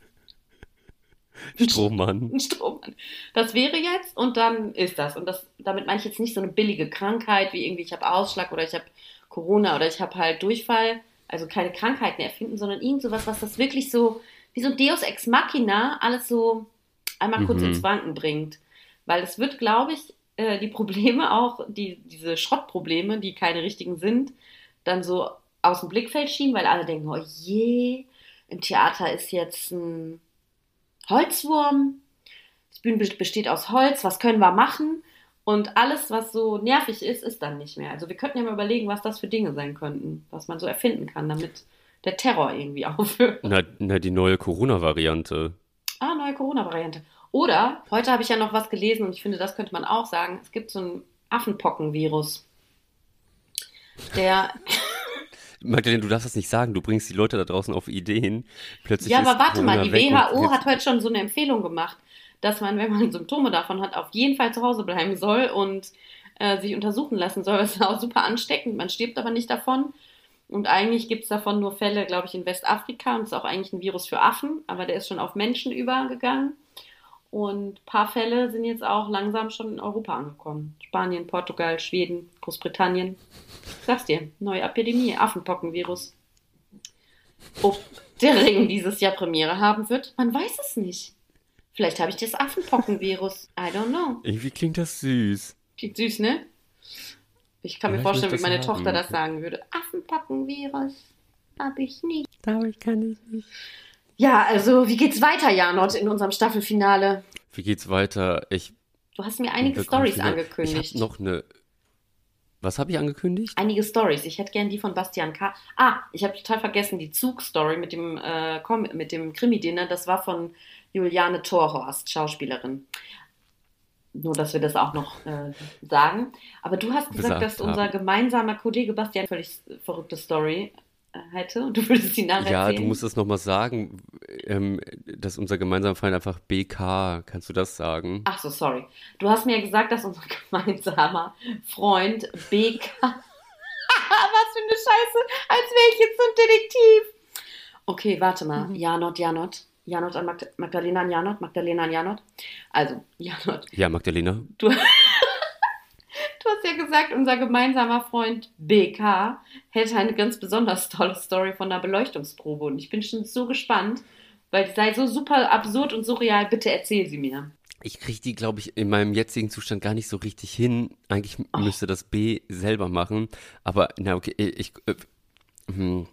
Strohmann. Ein Strohmann. Das wäre jetzt und dann ist das. Und das, damit meine ich jetzt nicht so eine billige Krankheit wie irgendwie, ich habe Ausschlag oder ich habe Corona oder ich habe halt Durchfall, also keine Krankheiten erfinden, sondern irgend sowas, was das wirklich so, wie so ein Deus Ex Machina, alles so einmal kurz mhm. ins Wanken bringt. Weil es wird, glaube ich, äh, die Probleme auch, die, diese Schrottprobleme, die keine richtigen sind, dann so aus dem Blickfeld schieben, weil alle denken, oh je, im Theater ist jetzt ein Holzwurm, das Bühnenbild besteht aus Holz, was können wir machen? Und alles, was so nervig ist, ist dann nicht mehr. Also wir könnten ja mal überlegen, was das für Dinge sein könnten, was man so erfinden kann, damit der Terror irgendwie aufhört. Na, na die neue Corona-Variante. Ah, neue Corona-Variante. Oder, heute habe ich ja noch was gelesen und ich finde, das könnte man auch sagen. Es gibt so ein Affenpocken-Virus. Der. Magdalena, du darfst das nicht sagen. Du bringst die Leute da draußen auf Ideen. Plötzlich ja, aber warte Corona mal, die WHO hat heute schon so eine Empfehlung gemacht dass man, wenn man Symptome davon hat, auf jeden Fall zu Hause bleiben soll und äh, sich untersuchen lassen soll. Das ist auch super ansteckend. Man stirbt aber nicht davon. Und eigentlich gibt es davon nur Fälle, glaube ich, in Westafrika. Und es ist auch eigentlich ein Virus für Affen, aber der ist schon auf Menschen übergegangen. Und ein paar Fälle sind jetzt auch langsam schon in Europa angekommen. Spanien, Portugal, Schweden, Großbritannien. Ich sag's dir, neue Epidemie, Affenpockenvirus. Ob der Ring dieses Jahr Premiere haben wird, man weiß es nicht. Vielleicht habe ich das Affenpockenvirus. I don't know. Irgendwie klingt das süß. Klingt süß, ne? Ich kann ja, mir vorstellen, wie meine haben. Tochter das sagen würde. Affenpockenvirus habe ich nicht. Glaube ich kann ich nicht. Ja, also wie geht's weiter, Janot, in unserem Staffelfinale? Wie geht's weiter? Ich. Du hast mir einige Stories angekündigt. Ich habe noch eine. Was habe ich angekündigt? Einige Stories. Ich hätte gern die von Bastian K. Ah, ich habe total vergessen die Zugstory mit dem äh, mit dem Krimi-Dinner. Das war von Juliane Torhorst, Schauspielerin. Nur, dass wir das auch noch äh, sagen. Aber du hast gesagt, dass haben. unser gemeinsamer Kollege Bastian völlig verrückte Story hätte und du würdest sie nachher Ja, du musst es nochmal sagen, ähm, dass unser gemeinsamer Feind einfach BK, kannst du das sagen? Ach so, sorry. Du hast mir gesagt, dass unser gemeinsamer Freund BK, was für eine Scheiße, als wäre ich jetzt so ein Detektiv. Okay, warte mal, mhm. Janot, Janot. Janot an Magd Magdalena an Janot, Magdalena an Janot. Also, Janot. Ja, Magdalena. Du, du hast ja gesagt, unser gemeinsamer Freund BK hätte eine ganz besonders tolle Story von der Beleuchtungsprobe. Und ich bin schon so gespannt, weil es sei so super absurd und surreal. Bitte erzähl sie mir. Ich kriege die, glaube ich, in meinem jetzigen Zustand gar nicht so richtig hin. Eigentlich oh. müsste das B selber machen. Aber, na, okay, ich äh, hm,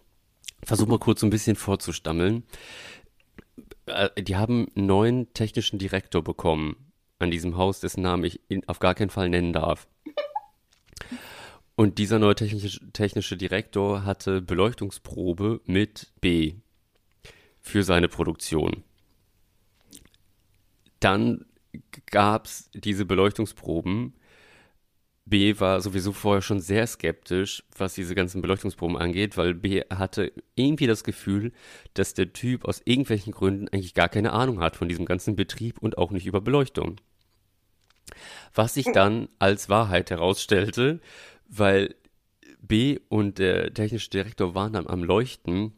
versuche mal kurz so ein bisschen vorzustammeln. Äh, die haben einen neuen technischen Direktor bekommen an diesem Haus, dessen Namen ich auf gar keinen Fall nennen darf. Und dieser neue technische, technische Direktor hatte Beleuchtungsprobe mit B für seine Produktion. Dann gab es diese Beleuchtungsproben B war sowieso vorher schon sehr skeptisch, was diese ganzen Beleuchtungsproben angeht, weil B hatte irgendwie das Gefühl, dass der Typ aus irgendwelchen Gründen eigentlich gar keine Ahnung hat von diesem ganzen Betrieb und auch nicht über Beleuchtung. Was sich dann als Wahrheit herausstellte, weil B und der technische Direktor waren dann am Leuchten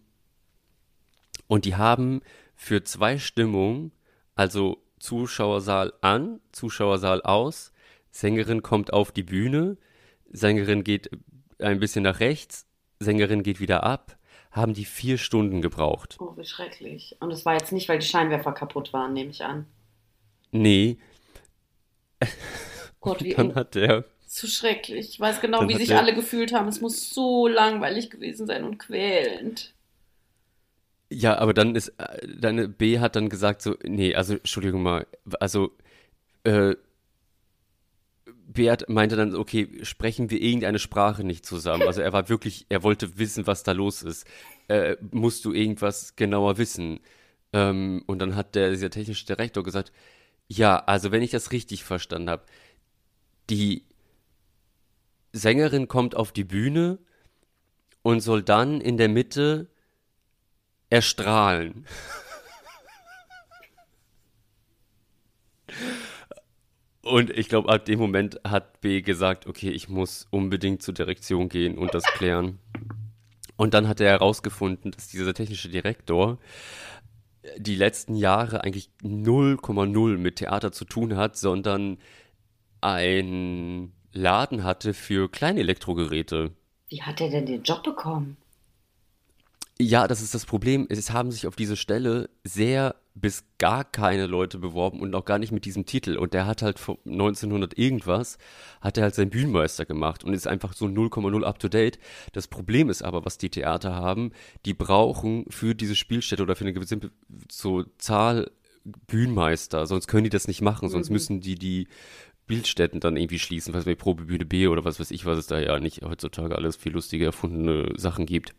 und die haben für zwei Stimmungen, also Zuschauersaal an, Zuschauersaal aus, Sängerin kommt auf die Bühne, Sängerin geht ein bisschen nach rechts, Sängerin geht wieder ab, haben die vier Stunden gebraucht. Oh, wie schrecklich. Und es war jetzt nicht, weil die Scheinwerfer kaputt waren, nehme ich an. Nee. Gott, wie dann hat der. Zu schrecklich. Ich weiß genau, wie sich der, alle gefühlt haben. Es muss so langweilig gewesen sein und quälend. Ja, aber dann ist, äh, deine B hat dann gesagt so, nee, also, Entschuldigung mal, also, äh, Bert meinte dann, okay, sprechen wir irgendeine Sprache nicht zusammen. Also er war wirklich, er wollte wissen, was da los ist. Äh, musst du irgendwas genauer wissen? Ähm, und dann hat der, dieser technische Direktor gesagt, ja, also wenn ich das richtig verstanden habe, die Sängerin kommt auf die Bühne und soll dann in der Mitte erstrahlen. Und ich glaube, ab dem Moment hat B gesagt, okay, ich muss unbedingt zur Direktion gehen und das klären. Und dann hat er herausgefunden, dass dieser technische Direktor die letzten Jahre eigentlich 0,0 mit Theater zu tun hat, sondern ein Laden hatte für kleine Elektrogeräte. Wie hat er denn den Job bekommen? Ja, das ist das Problem. Es haben sich auf diese Stelle sehr bis gar keine Leute beworben und auch gar nicht mit diesem Titel. Und der hat halt 1900 irgendwas, hat er halt seinen Bühnenmeister gemacht und ist einfach so 0,0 up to date. Das Problem ist aber, was die Theater haben, die brauchen für diese Spielstätte oder für eine gewisse so Zahl Bühnenmeister, sonst können die das nicht machen, sonst mhm. müssen die die Bildstätten dann irgendwie schließen, was bei Probebühne B oder was weiß ich, was es da ja nicht heutzutage alles viel lustige erfundene Sachen gibt.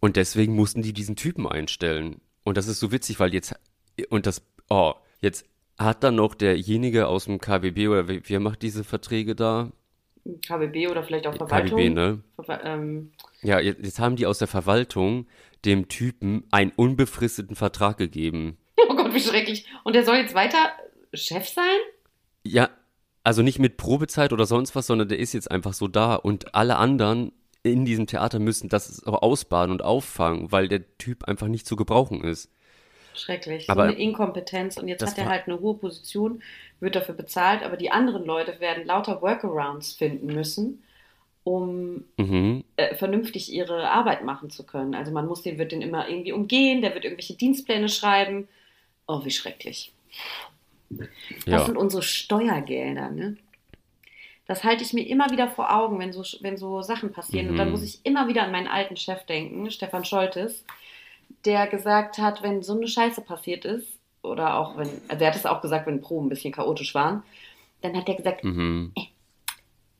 Und deswegen mussten die diesen Typen einstellen. Und das ist so witzig, weil jetzt, und das, oh, jetzt hat dann noch derjenige aus dem KBB oder wer, wer macht diese Verträge da? KBB oder vielleicht auch Verwaltung. KBB, ne? Ver ähm. Ja, jetzt, jetzt haben die aus der Verwaltung dem Typen einen unbefristeten Vertrag gegeben. Oh Gott, wie schrecklich. Und der soll jetzt weiter Chef sein? Ja, also nicht mit Probezeit oder sonst was, sondern der ist jetzt einfach so da und alle anderen in diesem Theater müssen das auch ausbaden und auffangen, weil der Typ einfach nicht zu gebrauchen ist. Schrecklich. Aber so eine Inkompetenz. Und jetzt hat er halt eine hohe Position, wird dafür bezahlt, aber die anderen Leute werden lauter Workarounds finden müssen, um mhm. äh, vernünftig ihre Arbeit machen zu können. Also man muss den, wird den immer irgendwie umgehen, der wird irgendwelche Dienstpläne schreiben. Oh, wie schrecklich. Das ja. sind unsere Steuergelder, ne? Das halte ich mir immer wieder vor Augen, wenn so, wenn so Sachen passieren. Mhm. Und dann mhm. muss ich immer wieder an meinen alten Chef denken, Stefan Scholtes, der gesagt hat, wenn so eine Scheiße passiert ist, oder auch wenn, also er hat es auch gesagt, wenn Proben ein bisschen chaotisch waren, dann hat er gesagt, mhm. äh,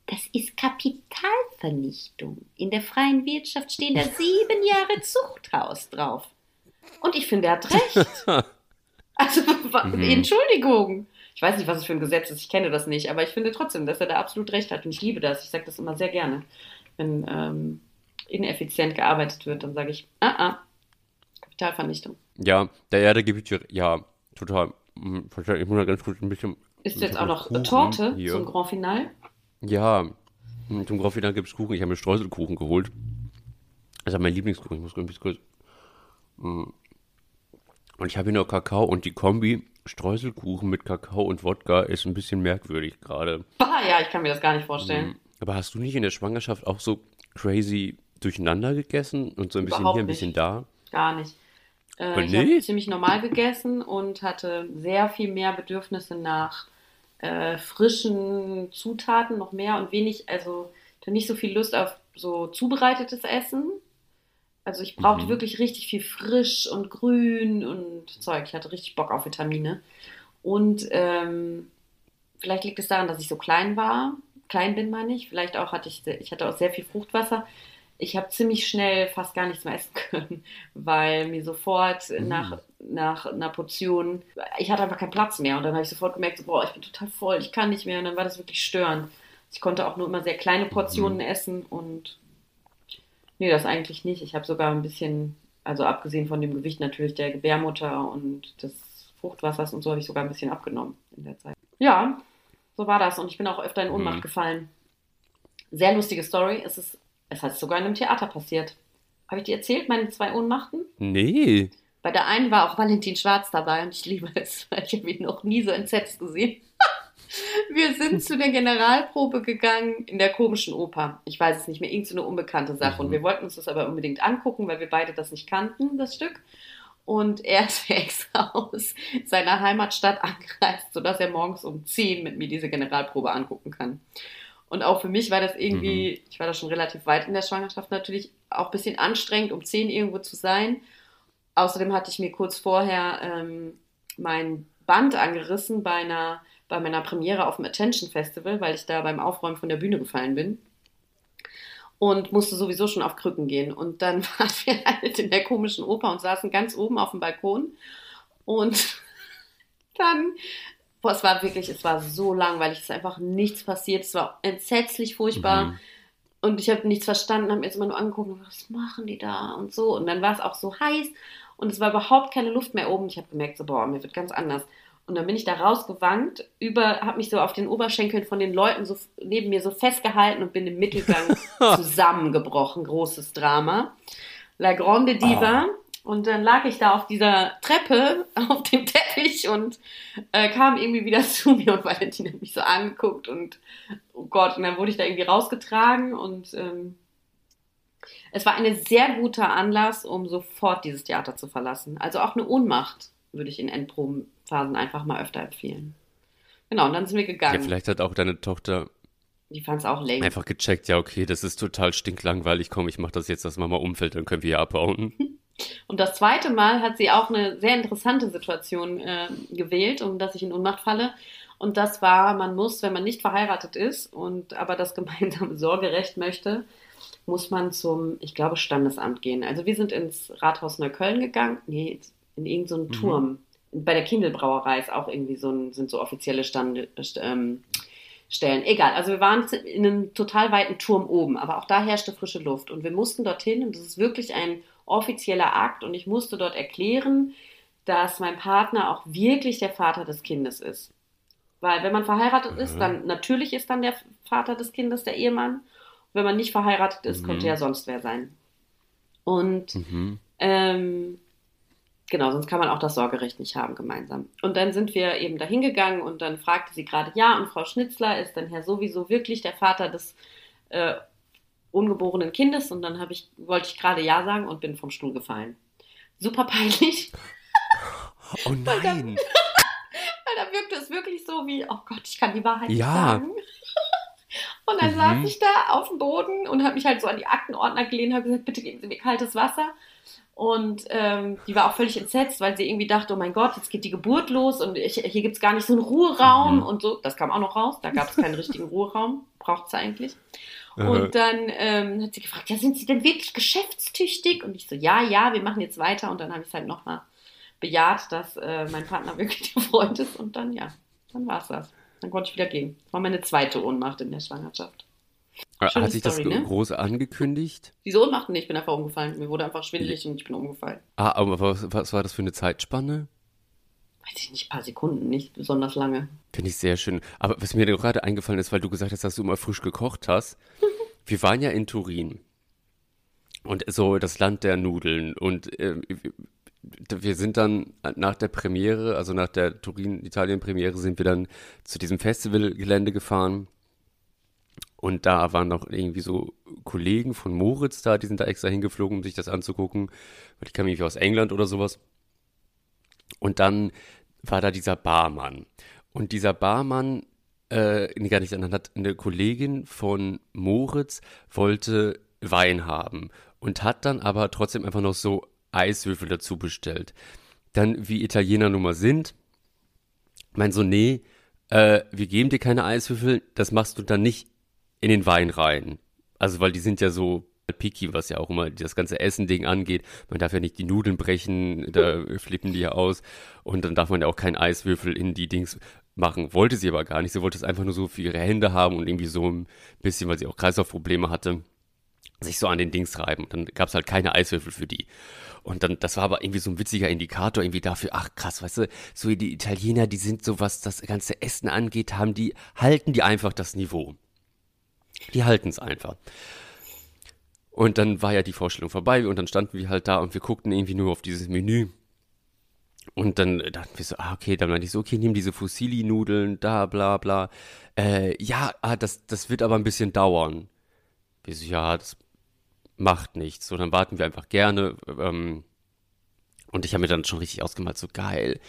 das ist Kapitalvernichtung. In der freien Wirtschaft stehen da sieben Jahre Zuchthaus drauf. Und ich finde, er hat recht. Also, mhm. Entschuldigung. Ich weiß nicht, was es für ein Gesetz ist, ich kenne das nicht, aber ich finde trotzdem, dass er da absolut recht hat und ich liebe das. Ich sage das immer sehr gerne. Wenn ähm, ineffizient gearbeitet wird, dann sage ich, ah, ah, Kapitalvernichtung. Ja, der Erde gibt ja, total. Hm, ich muss da ganz kurz ein bisschen. Ist jetzt auch noch Kuchen Torte hier. zum Grand Final? Ja, hm, zum Grand Final gibt es Kuchen. Ich habe mir Streuselkuchen geholt. Das ist mein Lieblingskuchen. Ich muss bisschen kurz. Hm. Und ich habe hier noch Kakao und die Kombi Streuselkuchen mit Kakao und Wodka ist ein bisschen merkwürdig gerade. Ah ja, ich kann mir das gar nicht vorstellen. Mhm. Aber hast du nicht in der Schwangerschaft auch so crazy durcheinander gegessen und so ein bisschen hier, ein bisschen da? Gar nicht. Äh, ich habe ziemlich normal gegessen und hatte sehr viel mehr Bedürfnisse nach äh, frischen Zutaten, noch mehr und wenig, also nicht so viel Lust auf so zubereitetes Essen, also ich brauchte mhm. wirklich richtig viel frisch und grün und Zeug. Ich hatte richtig Bock auf Vitamine. Und ähm, vielleicht liegt es daran, dass ich so klein war. Klein bin, meine ich. Vielleicht auch hatte ich, ich hatte auch sehr viel Fruchtwasser. Ich habe ziemlich schnell fast gar nichts mehr essen können, weil mir sofort mhm. nach, nach einer Portion, ich hatte einfach keinen Platz mehr. Und dann habe ich sofort gemerkt, so, boah, ich bin total voll, ich kann nicht mehr. Und dann war das wirklich störend. Ich konnte auch nur immer sehr kleine Portionen mhm. essen und Nee, das eigentlich nicht. Ich habe sogar ein bisschen, also abgesehen von dem Gewicht natürlich der Gebärmutter und des Fruchtwassers und so, habe ich sogar ein bisschen abgenommen in der Zeit. Ja, so war das. Und ich bin auch öfter in Ohnmacht mhm. gefallen. Sehr lustige Story. Es ist, es hat sogar in einem Theater passiert. Habe ich dir erzählt, meine zwei Ohnmachten? Nee. Bei der einen war auch Valentin Schwarz dabei und ich liebe es, weil ich habe ihn noch nie so entsetzt gesehen. Wir sind zu der Generalprobe gegangen in der komischen Oper. Ich weiß es nicht mehr, irgendeine so unbekannte Sache. Mhm. Und wir wollten uns das aber unbedingt angucken, weil wir beide das nicht kannten, das Stück. Und er ist extra aus seiner Heimatstadt angereist, sodass er morgens um 10 mit mir diese Generalprobe angucken kann. Und auch für mich war das irgendwie, mhm. ich war da schon relativ weit in der Schwangerschaft natürlich, auch ein bisschen anstrengend, um 10 irgendwo zu sein. Außerdem hatte ich mir kurz vorher ähm, mein Band angerissen bei einer bei meiner Premiere auf dem Attention Festival, weil ich da beim Aufräumen von der Bühne gefallen bin. Und musste sowieso schon auf Krücken gehen. Und dann waren wir halt in der komischen Oper und saßen ganz oben auf dem Balkon. Und dann, boah, es war wirklich, es war so langweilig, es ist einfach nichts passiert. Es war entsetzlich furchtbar. Mhm. Und ich habe nichts verstanden, habe mir jetzt immer nur angeguckt, was machen die da und so. Und dann war es auch so heiß und es war überhaupt keine Luft mehr oben. Ich habe gemerkt, so, boah, mir wird ganz anders. Und dann bin ich da rausgewankt, über, habe mich so auf den Oberschenkeln von den Leuten so neben mir so festgehalten und bin im Mittelgang zusammengebrochen. Großes Drama. La Grande Diva. Oh. Und dann lag ich da auf dieser Treppe, auf dem Teppich und äh, kam irgendwie wieder zu mir und Valentin hat mich so angeguckt und oh Gott, und dann wurde ich da irgendwie rausgetragen und ähm, es war ein sehr guter Anlass, um sofort dieses Theater zu verlassen. Also auch eine Ohnmacht würde ich in Endprobenphasen einfach mal öfter empfehlen. Genau, und dann sind wir gegangen. Ja, vielleicht hat auch deine Tochter die fand es auch lame. Einfach gecheckt, ja, okay, das ist total stinklangweilig. Komm, ich mach das jetzt, dass Mama umfällt, dann können wir hier abhauen. Und das zweite Mal hat sie auch eine sehr interessante Situation äh, gewählt, um dass ich in Ohnmacht falle. Und das war, man muss, wenn man nicht verheiratet ist und aber das gemeinsame Sorgerecht möchte, muss man zum, ich glaube, Standesamt gehen. Also wir sind ins Rathaus Neukölln gegangen, nee, in irgendeinen so Turm. Mhm. Bei der Kindelbrauerei ist auch irgendwie so ein, sind so offizielle Stande, ähm, Stellen. Egal, also wir waren in einem total weiten Turm oben, aber auch da herrschte frische Luft und wir mussten dorthin und das ist wirklich ein offizieller Akt und ich musste dort erklären, dass mein Partner auch wirklich der Vater des Kindes ist. Weil wenn man verheiratet mhm. ist, dann natürlich ist dann der Vater des Kindes der Ehemann. wenn man nicht verheiratet ist, mhm. könnte er sonst wer sein. Und mhm. ähm, genau, sonst kann man auch das Sorgerecht nicht haben gemeinsam. Und dann sind wir eben dahin gegangen und dann fragte sie gerade, ja, und Frau Schnitzler ist denn Herr sowieso wirklich der Vater des äh, ungeborenen Kindes? Und dann ich, wollte ich gerade Ja sagen und bin vom Stuhl gefallen. Super peinlich. Oh nein. weil, da, weil da wirkte es wirklich so wie, oh Gott, ich kann die Wahrheit ja. sagen. Und dann mhm. saß ich da auf dem Boden und habe mich halt so an die Aktenordner gelehnt und habe gesagt, bitte geben Sie mir kaltes Wasser. Und ähm, die war auch völlig entsetzt, weil sie irgendwie dachte, oh mein Gott, jetzt geht die Geburt los und ich, hier gibt es gar nicht so einen Ruheraum mhm. und so. Das kam auch noch raus, da gab es keinen richtigen Ruheraum, braucht es eigentlich. Und dann ähm, hat sie gefragt, ja, sind Sie denn wirklich geschäftstüchtig? Und ich so, ja, ja, wir machen jetzt weiter. Und dann habe ich es halt nochmal bejaht, dass äh, mein Partner wirklich der Freund ist. Und dann, ja, dann war es das. Dann konnte ich wieder gehen. Das war meine zweite Ohnmacht in der Schwangerschaft. Schöne Hat sich das ne? groß angekündigt? Diese Ohnmacht? Nee, ich bin einfach umgefallen. Mir wurde einfach schwindelig und ich bin umgefallen. Ah, aber was, was war das für eine Zeitspanne? weiß ich nicht, ein paar Sekunden, nicht besonders lange. Finde ich sehr schön. Aber was mir gerade eingefallen ist, weil du gesagt hast, dass du immer frisch gekocht hast. wir waren ja in Turin. Und so das Land der Nudeln. Und äh, wir sind dann nach der Premiere, also nach der Turin-Italien-Premiere, sind wir dann zu diesem Festivalgelände gefahren. Und da waren noch irgendwie so Kollegen von Moritz da, die sind da extra hingeflogen, um sich das anzugucken. Die kamen irgendwie aus England oder sowas. Und dann war da dieser Barmann. Und dieser Barmann, äh, nee, gar nicht, dann hat eine Kollegin von Moritz wollte Wein haben und hat dann aber trotzdem einfach noch so Eiswürfel dazu bestellt. Dann, wie Italiener nun mal sind, mein so, nee, äh, wir geben dir keine Eiswürfel, das machst du dann nicht in den Wein rein. Also, weil die sind ja so picky, was ja auch immer das ganze Essen-Ding angeht. Man darf ja nicht die Nudeln brechen, da flippen die ja aus. Und dann darf man ja auch keinen Eiswürfel in die Dings machen. Wollte sie aber gar nicht. Sie wollte es einfach nur so für ihre Hände haben und irgendwie so ein bisschen, weil sie auch Kreislaufprobleme hatte, sich so an den Dings reiben. Und dann gab es halt keine Eiswürfel für die. Und dann, das war aber irgendwie so ein witziger Indikator irgendwie dafür, ach krass, weißt du, so die Italiener, die sind so, was das ganze Essen angeht, haben die, halten die einfach das Niveau. Die halten es einfach. Und dann war ja die Vorstellung vorbei und dann standen wir halt da und wir guckten irgendwie nur auf dieses Menü. Und dann dachten wir so, ah, okay, dann meinte ich so, okay, nimm diese Fusilli-Nudeln, da, bla, bla. Äh, ja, ah, das, das wird aber ein bisschen dauern. Wir so, ja, das macht nichts. So, dann warten wir einfach gerne. Ähm, und ich habe mir dann schon richtig ausgemalt, so geil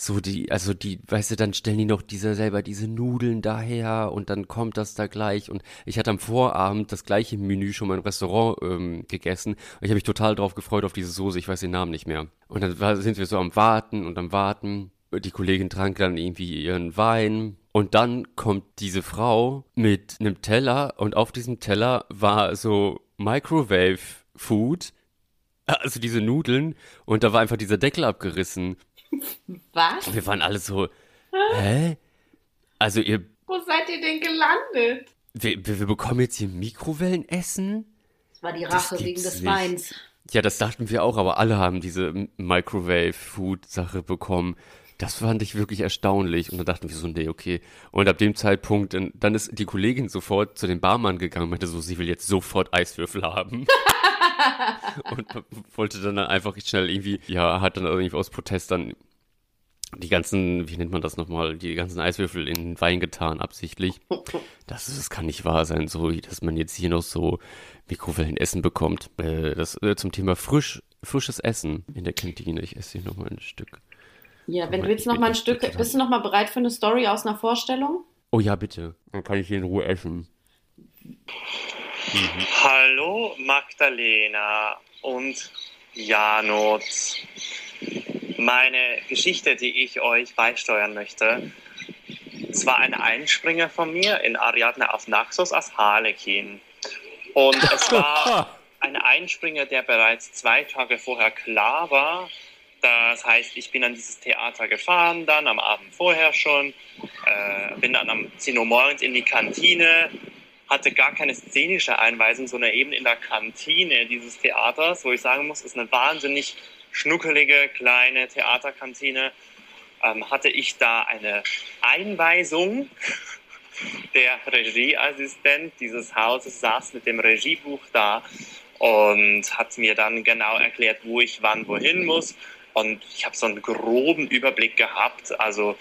so die, also die, weißt du, dann stellen die noch diese selber diese Nudeln daher und dann kommt das da gleich. Und ich hatte am Vorabend das gleiche Menü schon mal im Restaurant ähm, gegessen. Und ich habe mich total drauf gefreut auf diese Soße, ich weiß den Namen nicht mehr. Und dann sind wir so am Warten und am Warten. Die Kollegin trank dann irgendwie ihren Wein. Und dann kommt diese Frau mit einem Teller und auf diesem Teller war so Microwave Food also diese Nudeln und da war einfach dieser Deckel abgerissen Was? Wir waren alle so, hä? Also ihr... Wo seid ihr denn gelandet? Wir, wir, wir bekommen jetzt hier Mikrowellenessen? Das war die Rache wegen des Weins. Ja, das dachten wir auch, aber alle haben diese Microwave-Food-Sache bekommen. Das fand ich wirklich erstaunlich. Und dann dachten wir so, nee, okay. Und ab dem Zeitpunkt, dann ist die Kollegin sofort zu dem Barmann gegangen und meinte so, sie will jetzt sofort Eiswürfel haben. und wollte dann einfach schnell irgendwie, ja, hat dann irgendwie aus Protest dann die ganzen, wie nennt man das nochmal, die ganzen Eiswürfel in Wein getan, absichtlich. Das, das kann nicht wahr sein, so, dass man jetzt hier noch so Mikrowellenessen bekommt. Äh, das äh, zum Thema frisch, frisches Essen in der Kantine. Ich esse hier nochmal ein Stück. Ja, wenn du jetzt nochmal ein Stück, bist du nochmal bereit für eine Story aus einer Vorstellung? Oh ja, bitte. Dann kann ich hier in Ruhe essen. Mhm. Hallo Magdalena und Janot. Meine Geschichte, die ich euch beisteuern möchte, es war ein Einspringer von mir in Ariadne auf Naxos als Harlekin. Und es war ein Einspringer, der bereits zwei Tage vorher klar war. Das heißt, ich bin an dieses Theater gefahren, dann am Abend vorher schon, äh, bin dann am 10 Uhr morgens in die Kantine, hatte gar keine szenische Einweisung, sondern eben in der Kantine dieses Theaters, wo ich sagen muss, ist eine wahnsinnig schnuckelige kleine Theaterkantine, ähm, hatte ich da eine Einweisung. Der Regieassistent dieses Hauses saß mit dem Regiebuch da und hat mir dann genau erklärt, wo ich wann wohin muss. Und ich habe so einen groben Überblick gehabt. Also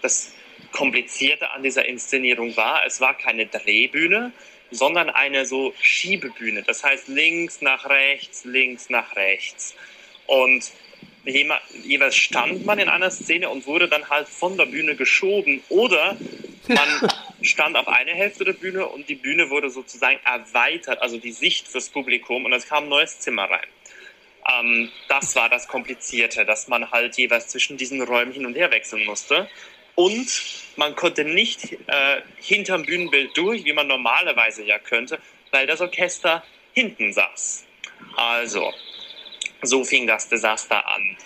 das Komplizierte an dieser Inszenierung war, es war keine Drehbühne, sondern eine so Schiebebühne. Das heißt links nach rechts, links nach rechts. Und jeweils stand man in einer Szene und wurde dann halt von der Bühne geschoben oder man stand auf einer Hälfte der Bühne und die Bühne wurde sozusagen erweitert, also die Sicht fürs Publikum und es kam ein neues Zimmer rein. Ähm, das war das Komplizierte, dass man halt jeweils zwischen diesen Räumen hin und her wechseln musste. Und man konnte nicht äh, hinterm Bühnenbild durch, wie man normalerweise ja könnte, weil das Orchester hinten saß. Also, so fing das Desaster an.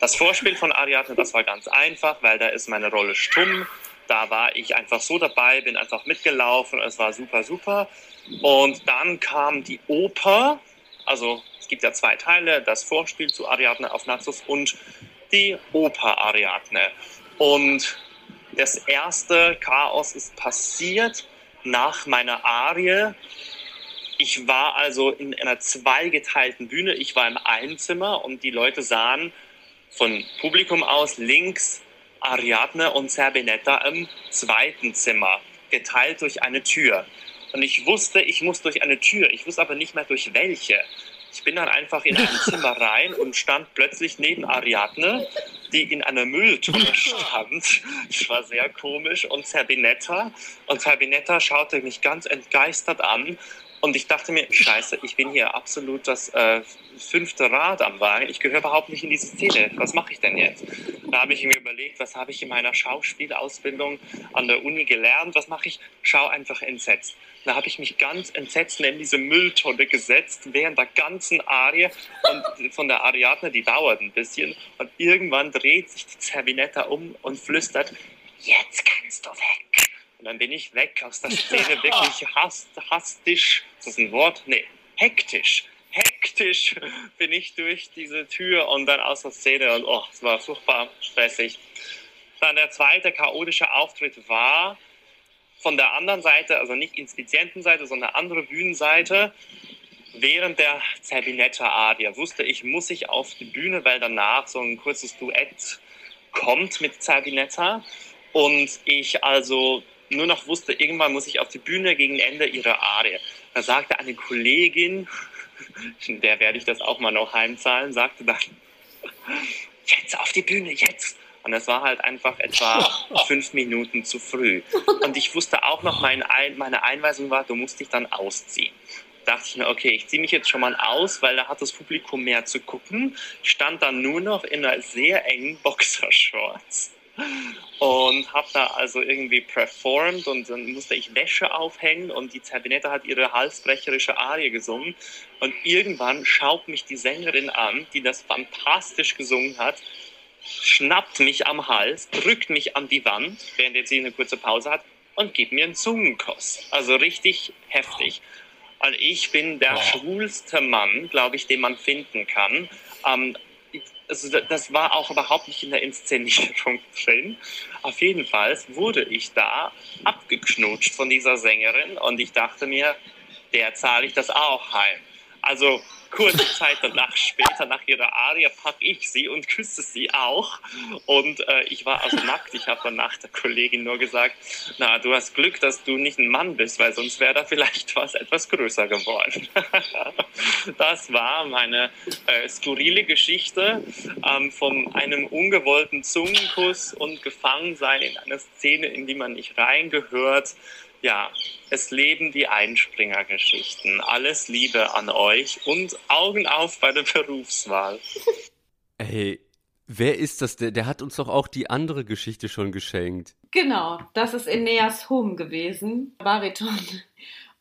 Das Vorspiel von Ariadne, das war ganz einfach, weil da ist meine Rolle stumm. Da war ich einfach so dabei, bin einfach mitgelaufen, es war super, super. Und dann kam die Oper, also es gibt ja zwei Teile, das Vorspiel zu Ariadne auf Naxos und die Oper Ariadne. Und das erste Chaos ist passiert nach meiner Arie ich war also in einer zweigeteilten Bühne. Ich war im einen Zimmer und die Leute sahen von Publikum aus links Ariadne und Zerbinetta im zweiten Zimmer, geteilt durch eine Tür. Und ich wusste, ich muss durch eine Tür. Ich wusste aber nicht mehr durch welche. Ich bin dann einfach in ein Zimmer rein und stand plötzlich neben Ariadne, die in einer Mülltonne stand. Das war sehr komisch. Und Zerbinetta. Und Zerbinetta schaute mich ganz entgeistert an und ich dachte mir, scheiße, ich bin hier absolut das äh, fünfte Rad am Wagen. Ich gehöre überhaupt nicht in diese Szene. Was mache ich denn jetzt? Da habe ich mir überlegt, was habe ich in meiner Schauspielausbildung an der Uni gelernt? Was mache ich? Schau einfach entsetzt. Da habe ich mich ganz entsetzt neben diese Mülltonne gesetzt während der ganzen Arie und von der Ariadne, die dauert ein bisschen. Und irgendwann dreht sich die Zerbinetta um und flüstert, jetzt kannst du weg. Und dann bin ich weg aus der Szene, wirklich hast, hastisch, ist das ein Wort? Nee, hektisch. Hektisch bin ich durch diese Tür und dann aus der Szene und oh, es war furchtbar stressig. Dann der zweite chaotische Auftritt war von der anderen Seite, also nicht Inspizientenseite, sondern andere Bühnenseite. Während der Zerbinetta-Aria wusste ich, muss ich auf die Bühne, weil danach so ein kurzes Duett kommt mit Zerbinetta. Und ich also nur noch wusste, irgendwann muss ich auf die Bühne gegen Ende ihrer Arie. Da sagte eine Kollegin, der werde ich das auch mal noch heimzahlen, sagte dann, jetzt auf die Bühne, jetzt. Und das war halt einfach etwa fünf Minuten zu früh. Und ich wusste auch noch, mein Ein meine Einweisung war, du musst dich dann ausziehen. Da dachte ich mir, okay, ich ziehe mich jetzt schon mal aus, weil da hat das Publikum mehr zu gucken. Ich stand dann nur noch in einer sehr engen Boxershorts und habe da also irgendwie performt und dann musste ich Wäsche aufhängen und die Zerbinetta hat ihre halsbrecherische Arie gesungen und irgendwann schaut mich die Sängerin an, die das fantastisch gesungen hat, schnappt mich am Hals, drückt mich an die Wand, während jetzt sie eine kurze Pause hat und gibt mir einen Zungenkuss. Also richtig heftig. Und ich bin der schwulste Mann, glaube ich, den man finden kann. Ähm, also das war auch überhaupt nicht in der Inszenierung drin. Auf jeden Fall wurde ich da abgeknutscht von dieser Sängerin und ich dachte mir, der zahle ich das auch heim. Also kurze Zeit danach, später nach ihrer Aria, packe ich sie und küsse sie auch. Und äh, ich war also nackt. Ich habe dann nach der Kollegin nur gesagt, na, du hast Glück, dass du nicht ein Mann bist, weil sonst wäre da vielleicht was etwas größer geworden. das war meine äh, skurrile Geschichte ähm, von einem ungewollten Zungenkuss und Gefangensein in einer Szene, in die man nicht reingehört. Ja, es leben die Einspringergeschichten. Alles Liebe an euch und Augen auf bei der Berufswahl. Ey, wer ist das? Der, der hat uns doch auch die andere Geschichte schon geschenkt. Genau, das ist Eneas Hum gewesen, Bariton.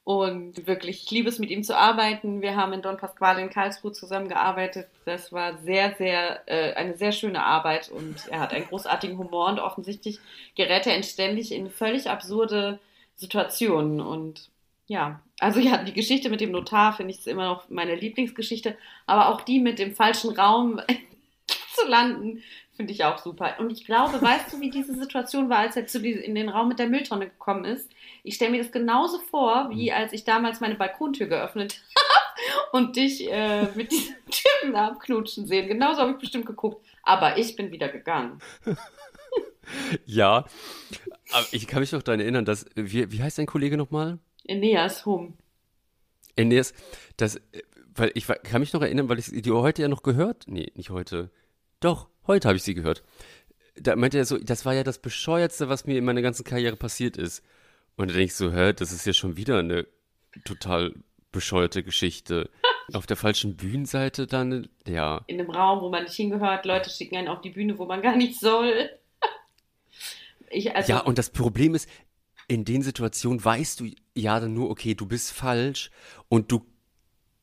Und wirklich, ich liebe es, mit ihm zu arbeiten. Wir haben in Don Pasquale in Karlsruhe zusammengearbeitet. Das war sehr, sehr, äh, eine sehr schöne Arbeit und er hat einen großartigen Humor und offensichtlich gerät er entständig in völlig absurde Situationen. Und ja, also ja, die Geschichte mit dem Notar finde ich immer noch meine Lieblingsgeschichte, aber auch die mit dem falschen Raum zu landen, finde ich auch super. Und ich glaube, weißt du, wie diese Situation war, als er zu in den Raum mit der Mülltonne gekommen ist? Ich stelle mir das genauso vor, wie als ich damals meine Balkontür geöffnet habe und dich äh, mit diesem Typen da abknutschen sehen. Genauso habe ich bestimmt geguckt. Aber ich bin wieder gegangen. ja, aber ich kann mich noch daran erinnern, dass, wie, wie heißt dein Kollege nochmal? Eneas Hum. Eneas, das, weil ich kann mich noch erinnern, weil ich die heute ja noch gehört, nee, nicht heute, doch, heute habe ich sie gehört. Da meinte er so, das war ja das Bescheuertste, was mir in meiner ganzen Karriere passiert ist. Und da denke ich so, hä, das ist ja schon wieder eine total bescheuerte Geschichte. Auf der falschen Bühnenseite dann, ja. In einem Raum, wo man nicht hingehört, Leute schicken einen auf die Bühne, wo man gar nicht soll. Ich, also ja, und das Problem ist, in den Situationen weißt du ja dann nur, okay, du bist falsch und du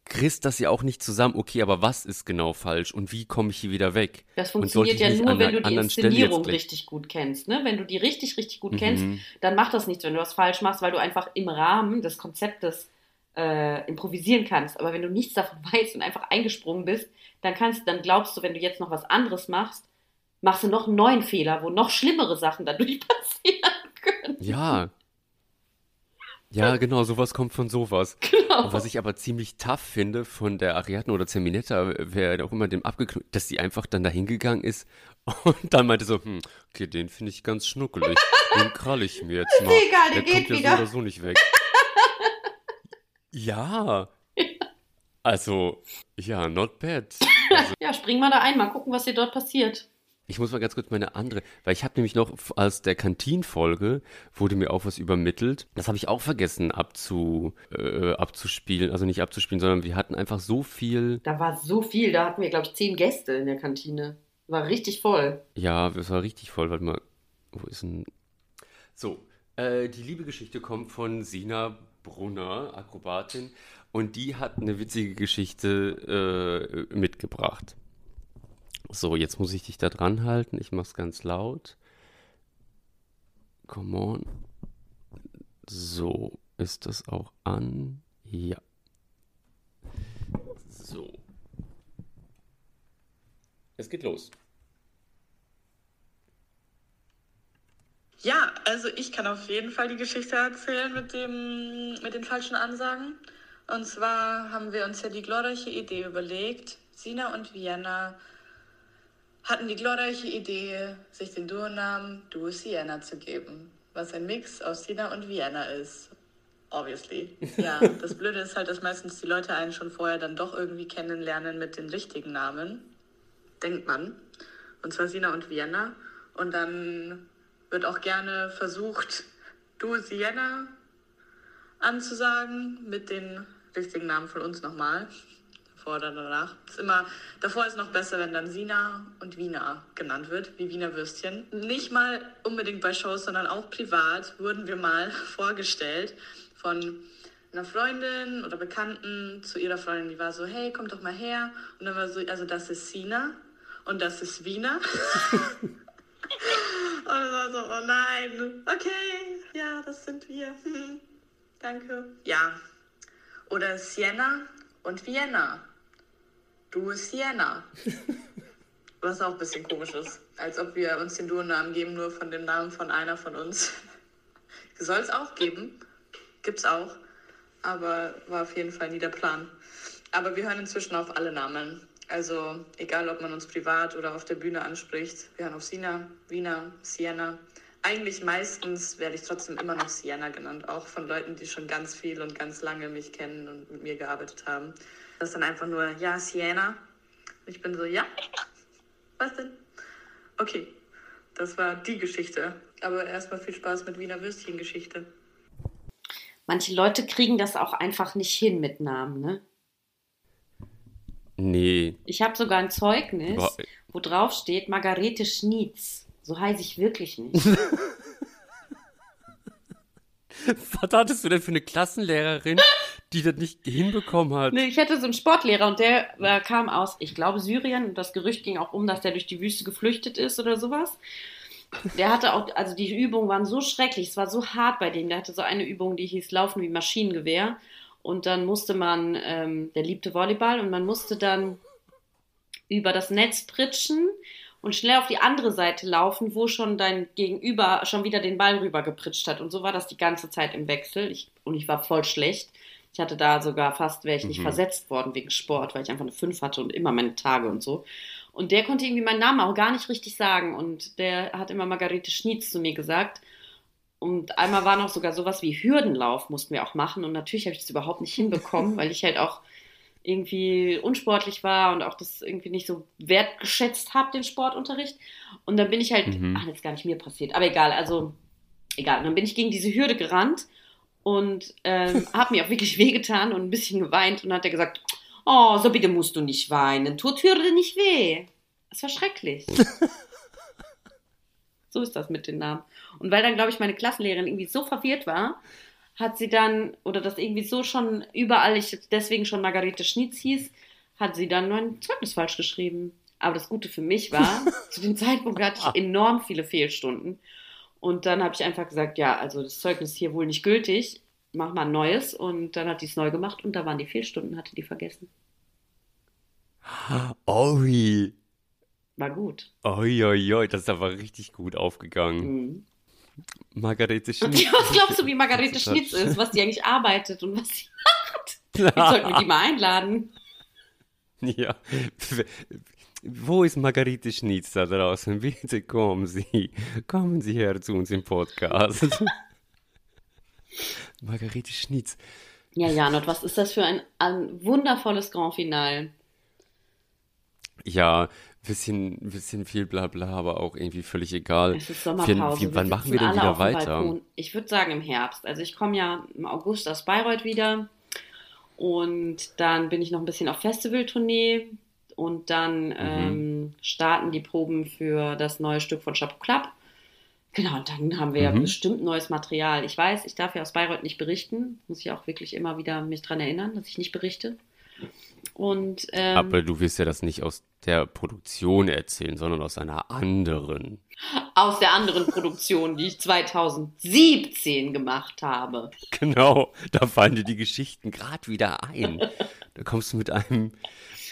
kriegst das ja auch nicht zusammen, okay, aber was ist genau falsch und wie komme ich hier wieder weg? Das funktioniert ja nur, wenn du die Inszenierung richtig gut kennst. Ne? Wenn du die richtig, richtig gut mhm. kennst, dann macht das nichts, wenn du was falsch machst, weil du einfach im Rahmen des Konzeptes äh, improvisieren kannst. Aber wenn du nichts davon weißt und einfach eingesprungen bist, dann kannst, dann glaubst du, wenn du jetzt noch was anderes machst, machst du noch einen neuen Fehler, wo noch schlimmere Sachen dadurch passieren können. Ja. Ja, genau, sowas kommt von sowas. Genau. Und was ich aber ziemlich tough finde von der Ariadne oder Zeminetta, wer auch immer dem abgeknüpft, dass die einfach dann da hingegangen ist und dann meinte so, hm, okay, den finde ich ganz schnuckelig. den krall ich mir jetzt mal. Ist egal, der, der geht kommt ja so oder so nicht weg. ja. Also, ja, not bad. Also, ja, spring mal da ein, mal gucken, was dir dort passiert. Ich muss mal ganz kurz meine andere, weil ich habe nämlich noch aus der Kantinfolge wurde mir auch was übermittelt. Das habe ich auch vergessen abzu, äh, abzuspielen, also nicht abzuspielen, sondern wir hatten einfach so viel. Da war so viel, da hatten wir glaube ich zehn Gäste in der Kantine. War richtig voll. Ja, es war richtig voll. Warte mal, wo ist denn? So, äh, die Liebe-Geschichte kommt von Sina Brunner, Akrobatin, und die hat eine witzige Geschichte äh, mitgebracht. So, jetzt muss ich dich da dran halten. Ich mach's ganz laut. Come on. So, ist das auch an? Ja. So. Es geht los. Ja, also ich kann auf jeden Fall die Geschichte erzählen mit, dem, mit den falschen Ansagen. Und zwar haben wir uns ja die glorreiche Idee überlegt, Sina und Vienna hatten die glorreiche Idee, sich den Duonamen Duo Siena zu geben, was ein Mix aus Siena und Vienna ist. Obviously. Ja, das Blöde ist halt, dass meistens die Leute einen schon vorher dann doch irgendwie kennenlernen mit den richtigen Namen. Denkt man. Und zwar Sina und Vienna. Und dann wird auch gerne versucht, Du Siena anzusagen mit den richtigen Namen von uns nochmal davor oder danach. Ist immer, davor ist noch besser, wenn dann Sina und Wiener genannt wird, wie Wiener Würstchen. Nicht mal unbedingt bei Shows, sondern auch privat wurden wir mal vorgestellt von einer Freundin oder Bekannten zu ihrer Freundin, die war so, hey, komm doch mal her. Und dann war so, also das ist Sina und das ist Wiener. und es war so, oh nein, okay, ja, das sind wir. Hm, danke. Ja. Oder Siena und Vienna. Du Sienna. Was auch ein bisschen komisch ist. Als ob wir uns den Duo-Namen geben, nur von dem Namen von einer von uns. Soll es auch geben. Gibt's auch. Aber war auf jeden Fall nie der Plan. Aber wir hören inzwischen auf alle Namen. Also egal, ob man uns privat oder auf der Bühne anspricht, wir hören auf Sina, Wiener, Sienna. Eigentlich meistens werde ich trotzdem immer noch Sienna genannt, auch von Leuten, die schon ganz viel und ganz lange mich kennen und mit mir gearbeitet haben. Das ist dann einfach nur, ja, Sienna. Ich bin so, ja, was denn? Okay, das war die Geschichte. Aber erstmal viel Spaß mit Wiener Würstchen-Geschichte. Manche Leute kriegen das auch einfach nicht hin mit Namen, ne? Nee. Ich habe sogar ein Zeugnis, Boah. wo drauf steht Margarete Schnietz. So heiße ich wirklich nicht. Was hattest du denn für eine Klassenlehrerin, die das nicht hinbekommen hat? Nee, ich hatte so einen Sportlehrer und der äh, kam aus, ich glaube, Syrien. Und das Gerücht ging auch um, dass der durch die Wüste geflüchtet ist oder sowas. Der hatte auch, also die Übungen waren so schrecklich, es war so hart bei dem. Der hatte so eine Übung, die hieß Laufen wie Maschinengewehr. Und dann musste man, ähm, der liebte Volleyball und man musste dann über das Netz pritschen und schnell auf die andere Seite laufen, wo schon dein Gegenüber schon wieder den Ball rüber gepritscht hat. Und so war das die ganze Zeit im Wechsel. Ich, und ich war voll schlecht. Ich hatte da sogar fast, wäre ich nicht mhm. versetzt worden wegen Sport, weil ich einfach eine 5 hatte und immer meine Tage und so. Und der konnte irgendwie meinen Namen auch gar nicht richtig sagen. Und der hat immer Margarete Schnietz zu mir gesagt. Und einmal war noch sogar sowas wie Hürdenlauf mussten wir auch machen. Und natürlich habe ich das überhaupt nicht hinbekommen, weil ich halt auch irgendwie unsportlich war und auch das irgendwie nicht so wertgeschätzt habe, den Sportunterricht. Und dann bin ich halt, mhm. ach, das ist gar nicht mir passiert, aber egal, also egal. Und dann bin ich gegen diese Hürde gerannt und ähm, habe mir auch wirklich wehgetan und ein bisschen geweint und hat er gesagt, oh, so bitte musst du nicht weinen, tut Hürde nicht weh. Das war schrecklich. so ist das mit den Namen. Und weil dann, glaube ich, meine Klassenlehrerin irgendwie so verwirrt war, hat sie dann, oder das irgendwie so schon überall, ich deswegen schon Margarete Schnietz hieß, hat sie dann mein Zeugnis falsch geschrieben. Aber das Gute für mich war, zu dem Zeitpunkt hatte ich enorm viele Fehlstunden. Und dann habe ich einfach gesagt, ja, also das Zeugnis ist hier wohl nicht gültig, mach mal ein neues. Und dann hat die es neu gemacht und da waren die Fehlstunden, hatte die vergessen. Oi. War gut. Oi, oi, oi, das ist aber richtig gut aufgegangen. Mhm. Margarete Schnitz. was glaubst du, wie Margarete Schnitz ist, was die eigentlich arbeitet und was sie macht? Jetzt sollten wir die mal einladen. Ja. Wo ist Margarete Schnitz da draußen? Bitte kommen Sie. Kommen Sie her zu uns im Podcast. Margarete Schnitz. Ja, Janot, was ist das für ein, ein wundervolles Grand Finale? Ja, bisschen, bisschen viel Blabla, aber auch irgendwie völlig egal. Es ist Sommerpause. Wie, wann machen wir denn wieder weiter? Ich würde sagen im Herbst. Also ich komme ja im August aus Bayreuth wieder und dann bin ich noch ein bisschen auf Festivaltournee und dann mhm. ähm, starten die Proben für das neue Stück von Chapeau Club. Genau, und dann haben wir mhm. bestimmt neues Material. Ich weiß, ich darf ja aus Bayreuth nicht berichten. Muss ich auch wirklich immer wieder mich dran erinnern, dass ich nicht berichte. Und, ähm, Aber du wirst ja das nicht aus der Produktion erzählen, sondern aus einer anderen. Aus der anderen Produktion, die ich 2017 gemacht habe. Genau, da fallen dir die Geschichten gerade wieder ein. Da kommst du mit einem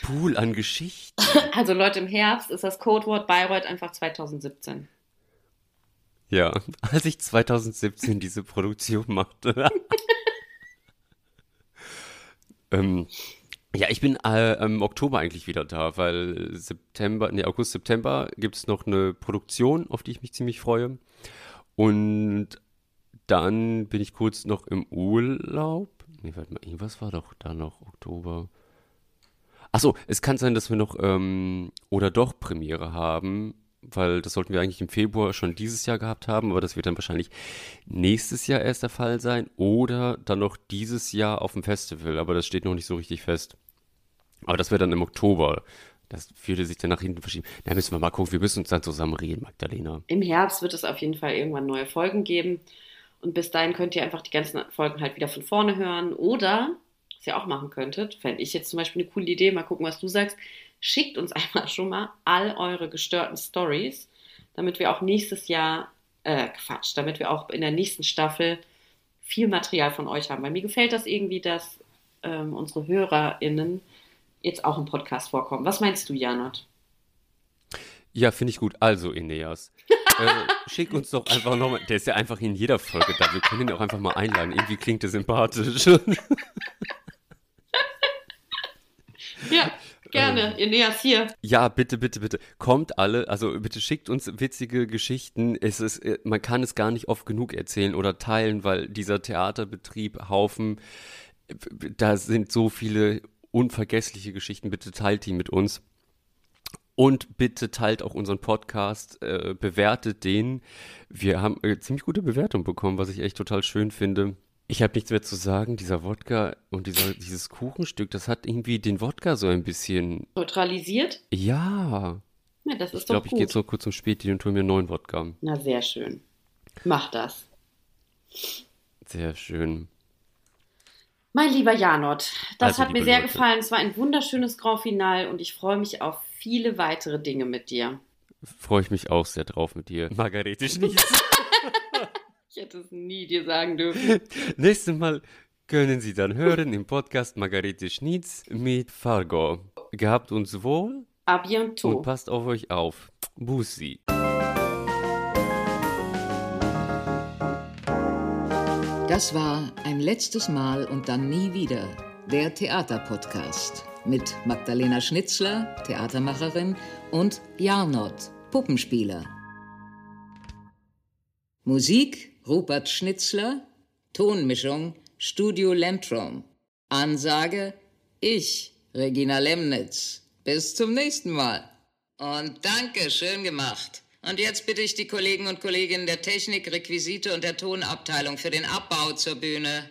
Pool an Geschichten. Also Leute, im Herbst ist das Codewort Bayreuth einfach 2017. Ja, als ich 2017 diese Produktion machte. ähm, ja, ich bin äh, im Oktober eigentlich wieder da, weil September, nee, August, September gibt es noch eine Produktion, auf die ich mich ziemlich freue. Und dann bin ich kurz noch im Urlaub. Nee, warte mal, irgendwas war doch da noch Oktober. Achso, es kann sein, dass wir noch ähm, oder doch Premiere haben weil das sollten wir eigentlich im Februar schon dieses Jahr gehabt haben, aber das wird dann wahrscheinlich nächstes Jahr erst der Fall sein oder dann noch dieses Jahr auf dem Festival, aber das steht noch nicht so richtig fest. Aber das wäre dann im Oktober. Das würde sich dann nach hinten verschieben. Da müssen wir mal gucken, wir müssen uns dann zusammen reden, Magdalena. Im Herbst wird es auf jeden Fall irgendwann neue Folgen geben. Und bis dahin könnt ihr einfach die ganzen Folgen halt wieder von vorne hören. Oder, was ihr auch machen könntet, fände ich jetzt zum Beispiel eine coole Idee, mal gucken, was du sagst, schickt uns einmal schon mal all eure gestörten Stories, damit wir auch nächstes Jahr, äh, Quatsch, damit wir auch in der nächsten Staffel viel Material von euch haben. Weil mir gefällt das irgendwie, dass ähm, unsere HörerInnen jetzt auch im Podcast vorkommen. Was meinst du, Janot? Ja, finde ich gut. Also, Ineas, äh, schick uns doch einfach nochmal, der ist ja einfach in jeder Folge da, wir können ihn auch einfach mal einladen. Irgendwie klingt er sympathisch. Ja, gerne. Ähm, Ineas hier. Ja, bitte, bitte, bitte. Kommt alle, also bitte schickt uns witzige Geschichten. Es ist, äh, man kann es gar nicht oft genug erzählen oder teilen, weil dieser Theaterbetrieb Haufen, da sind so viele unvergessliche Geschichten. Bitte teilt die mit uns. Und bitte teilt auch unseren Podcast, äh, bewertet den. Wir haben äh, ziemlich gute Bewertung bekommen, was ich echt total schön finde. Ich habe nichts mehr zu sagen. Dieser Wodka und dieser, dieses Kuchenstück, das hat irgendwie den Wodka so ein bisschen. Neutralisiert? Ja. Ja, das ist ich glaube, ich gehe jetzt noch kurz zum Späti und hole mir einen neuen Wodka. Na, sehr schön. Mach das. Sehr schön. Mein lieber Janot, das also, hat mir sehr Leute. gefallen. Es war ein wunderschönes Grand Final und ich freue mich auf viele weitere Dinge mit dir. Freue ich mich auch sehr drauf mit dir. Margarete Schnietz. Ich hätte es nie dir sagen dürfen. Nächstes Mal können Sie dann hören im Podcast Margarete Schnietz mit Fargo. Gehabt uns wohl. A bientôt. Und passt auf euch auf. Bussi. Das war ein letztes Mal und dann nie wieder der Theaterpodcast mit Magdalena Schnitzler, Theatermacherin, und Jarnot, Puppenspieler. Musik Rupert Schnitzler, Tonmischung Studio Lentrum. Ansage ich, Regina Lemnitz. Bis zum nächsten Mal. Und danke, schön gemacht. Und jetzt bitte ich die Kollegen und Kolleginnen der Technik, Requisite und der Tonabteilung für den Abbau zur Bühne.